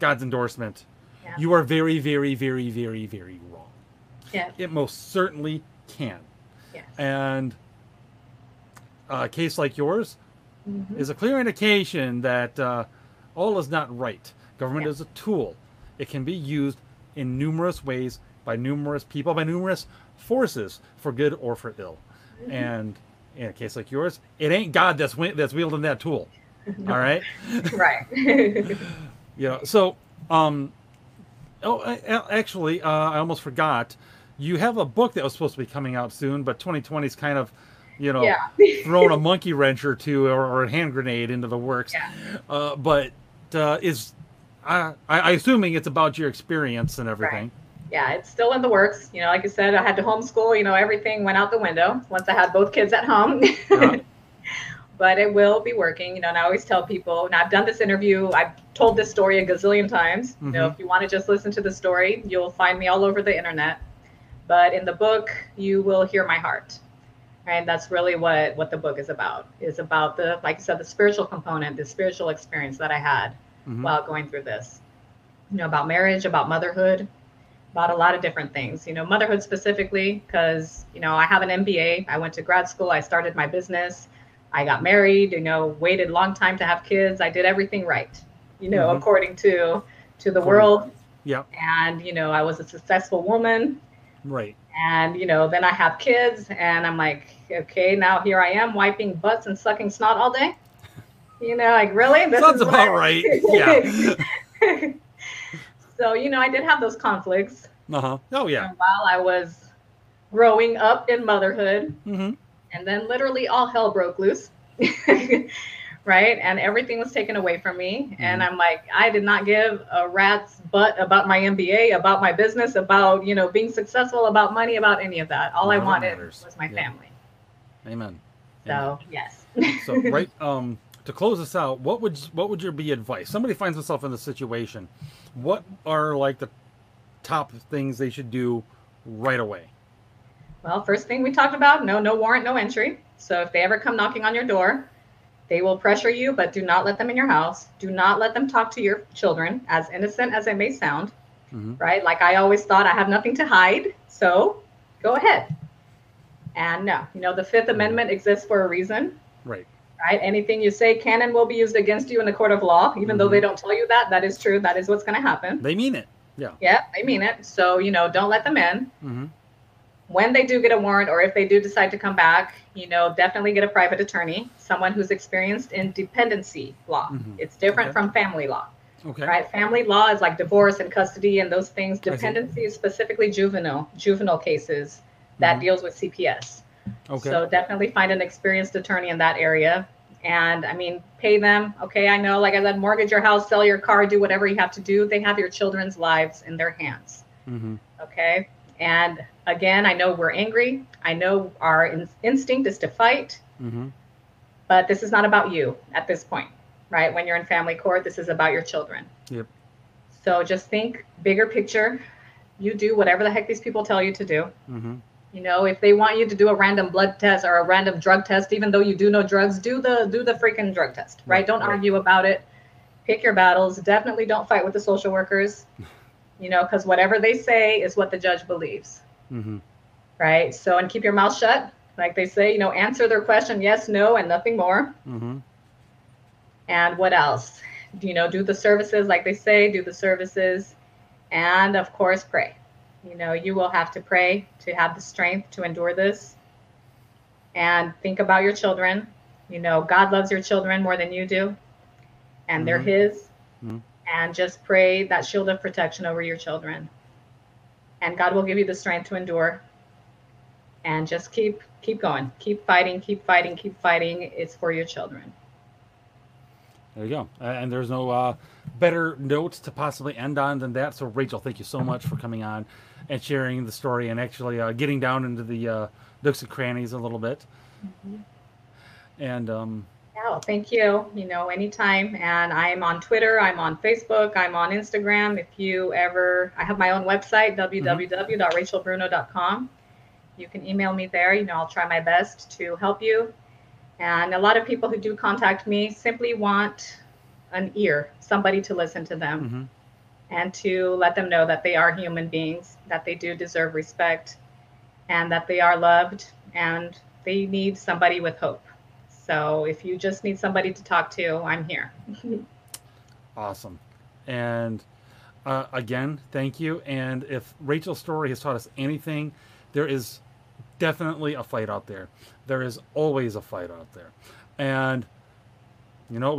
God's endorsement, yeah. you are very, very, very, very, very wrong. Yeah, it most certainly can. Yes. And a case like yours mm-hmm. is a clear indication that uh, all is not right. Government yeah. is a tool. It can be used in numerous ways by numerous people, by numerous forces, for good or for ill. Mm-hmm. And in a case like yours, it ain't God that's that's wielding that tool. All right. right. know. So, um, oh, actually, uh, I almost forgot. You have a book that was supposed to be coming out soon, but 2020 is kind of you know, yeah. thrown a monkey wrench or two or, or, a hand grenade into the works. Yeah. Uh, but uh, is I, I assuming it's about your experience and everything. Right. Yeah, it's still in the works. You know, like I said, I had to homeschool. You know, everything went out the window once I had both kids at home. Uh-huh. but it will be working. You know, and I always tell people, and I've done this interview, I've told this story a gazillion times. Mm-hmm. You know, mm-hmm. if you want to just listen to the story, you'll find me all over the internet. But in the book, you will hear my heart And that's really what what the book is about is about the like i said the spiritual component the spiritual experience that i had mm-hmm. while going through this you know about marriage about motherhood about a lot of different things you know motherhood specifically because you know i have an mba i went to grad school i started my business i got married you know waited a long time to have kids i did everything right you know mm-hmm. according to to the world yeah and you know i was a successful woman right and, you know, then I have kids and I'm like, okay, now here I am wiping butts and sucking snot all day. You know, like really? This Sounds about right. Yeah. so, you know, I did have those conflicts. Uh-huh. Oh yeah. While I was growing up in motherhood. Mm-hmm. And then literally all hell broke loose. right? And everything was taken away from me. Mm-hmm. And I'm like, I did not give a rat's butt about my MBA, about my business, about, you know, being successful, about money, about any of that. All I wanted matters. was my yeah. family. Amen. So, Amen. yes. so, right, um, to close this out, what would what would your be advice? Somebody finds themselves in the situation. What are like the top things they should do right away? Well, first thing we talked about, no no warrant, no entry. So if they ever come knocking on your door, they will pressure you, but do not let them in your house. Do not let them talk to your children, as innocent as it may sound, mm-hmm. right? Like I always thought I have nothing to hide. So go ahead. And no, you know, the Fifth mm-hmm. Amendment exists for a reason. Right. Right. Anything you say can and will be used against you in the court of law, even mm-hmm. though they mm-hmm. don't tell you that. That is true. That is what's going to happen. They mean it. Yeah. Yeah, they mean it. So, you know, don't let them in. Mm-hmm when they do get a warrant or if they do decide to come back, you know, definitely get a private attorney, someone who's experienced in dependency law. Mm-hmm. It's different okay. from family law. Okay. Right? Family law is like divorce and custody and those things. Dependency is specifically juvenile, juvenile cases that mm-hmm. deals with CPS. Okay. So definitely find an experienced attorney in that area. And I mean, pay them. Okay, I know, like I said, mortgage your house, sell your car, do whatever you have to do. They have your children's lives in their hands. Mm-hmm. Okay. And again, I know we're angry. I know our in- instinct is to fight. Mm-hmm. But this is not about you at this point, right? When you're in family court, this is about your children. Yep. So just think bigger picture. You do whatever the heck these people tell you to do. Mm-hmm. You know, if they want you to do a random blood test or a random drug test, even though you do no drugs, do the do the freaking drug test, right? right don't right. argue about it. Pick your battles. Definitely don't fight with the social workers. you know, because whatever they say is what the judge believes. Mm-hmm. Right. So, and keep your mouth shut. Like they say, you know, answer their question yes, no, and nothing more. Mm-hmm. And what else? You know, do the services like they say, do the services. And of course, pray. You know, you will have to pray to have the strength to endure this. And think about your children. You know, God loves your children more than you do, and mm-hmm. they're His. And just pray that shield of protection over your children. And God will give you the strength to endure. And just keep keep going. Keep fighting, keep fighting, keep fighting. It's for your children. There you go. And there's no uh, better notes to possibly end on than that. So, Rachel, thank you so much for coming on and sharing the story and actually uh, getting down into the uh, nooks and crannies a little bit. Mm-hmm. And um, Well, thank you. You know, anytime. And I'm on Twitter, I'm on Facebook, I'm on Instagram. If you ever, I have my own website, mm-hmm. www.rachelbruno.com. You can email me there. You know, I'll try my best to help you. And a lot of people who do contact me simply want an ear, somebody to listen to them, mm-hmm. and to let them know that they are human beings, that they do deserve respect, and that they are loved, and they need somebody with hope. So if you just need somebody to talk to, I'm here. awesome. And uh, again, thank you. And if Rachel's story has taught us anything, there is definitely a fight out there. There is always a fight out there. And, you know,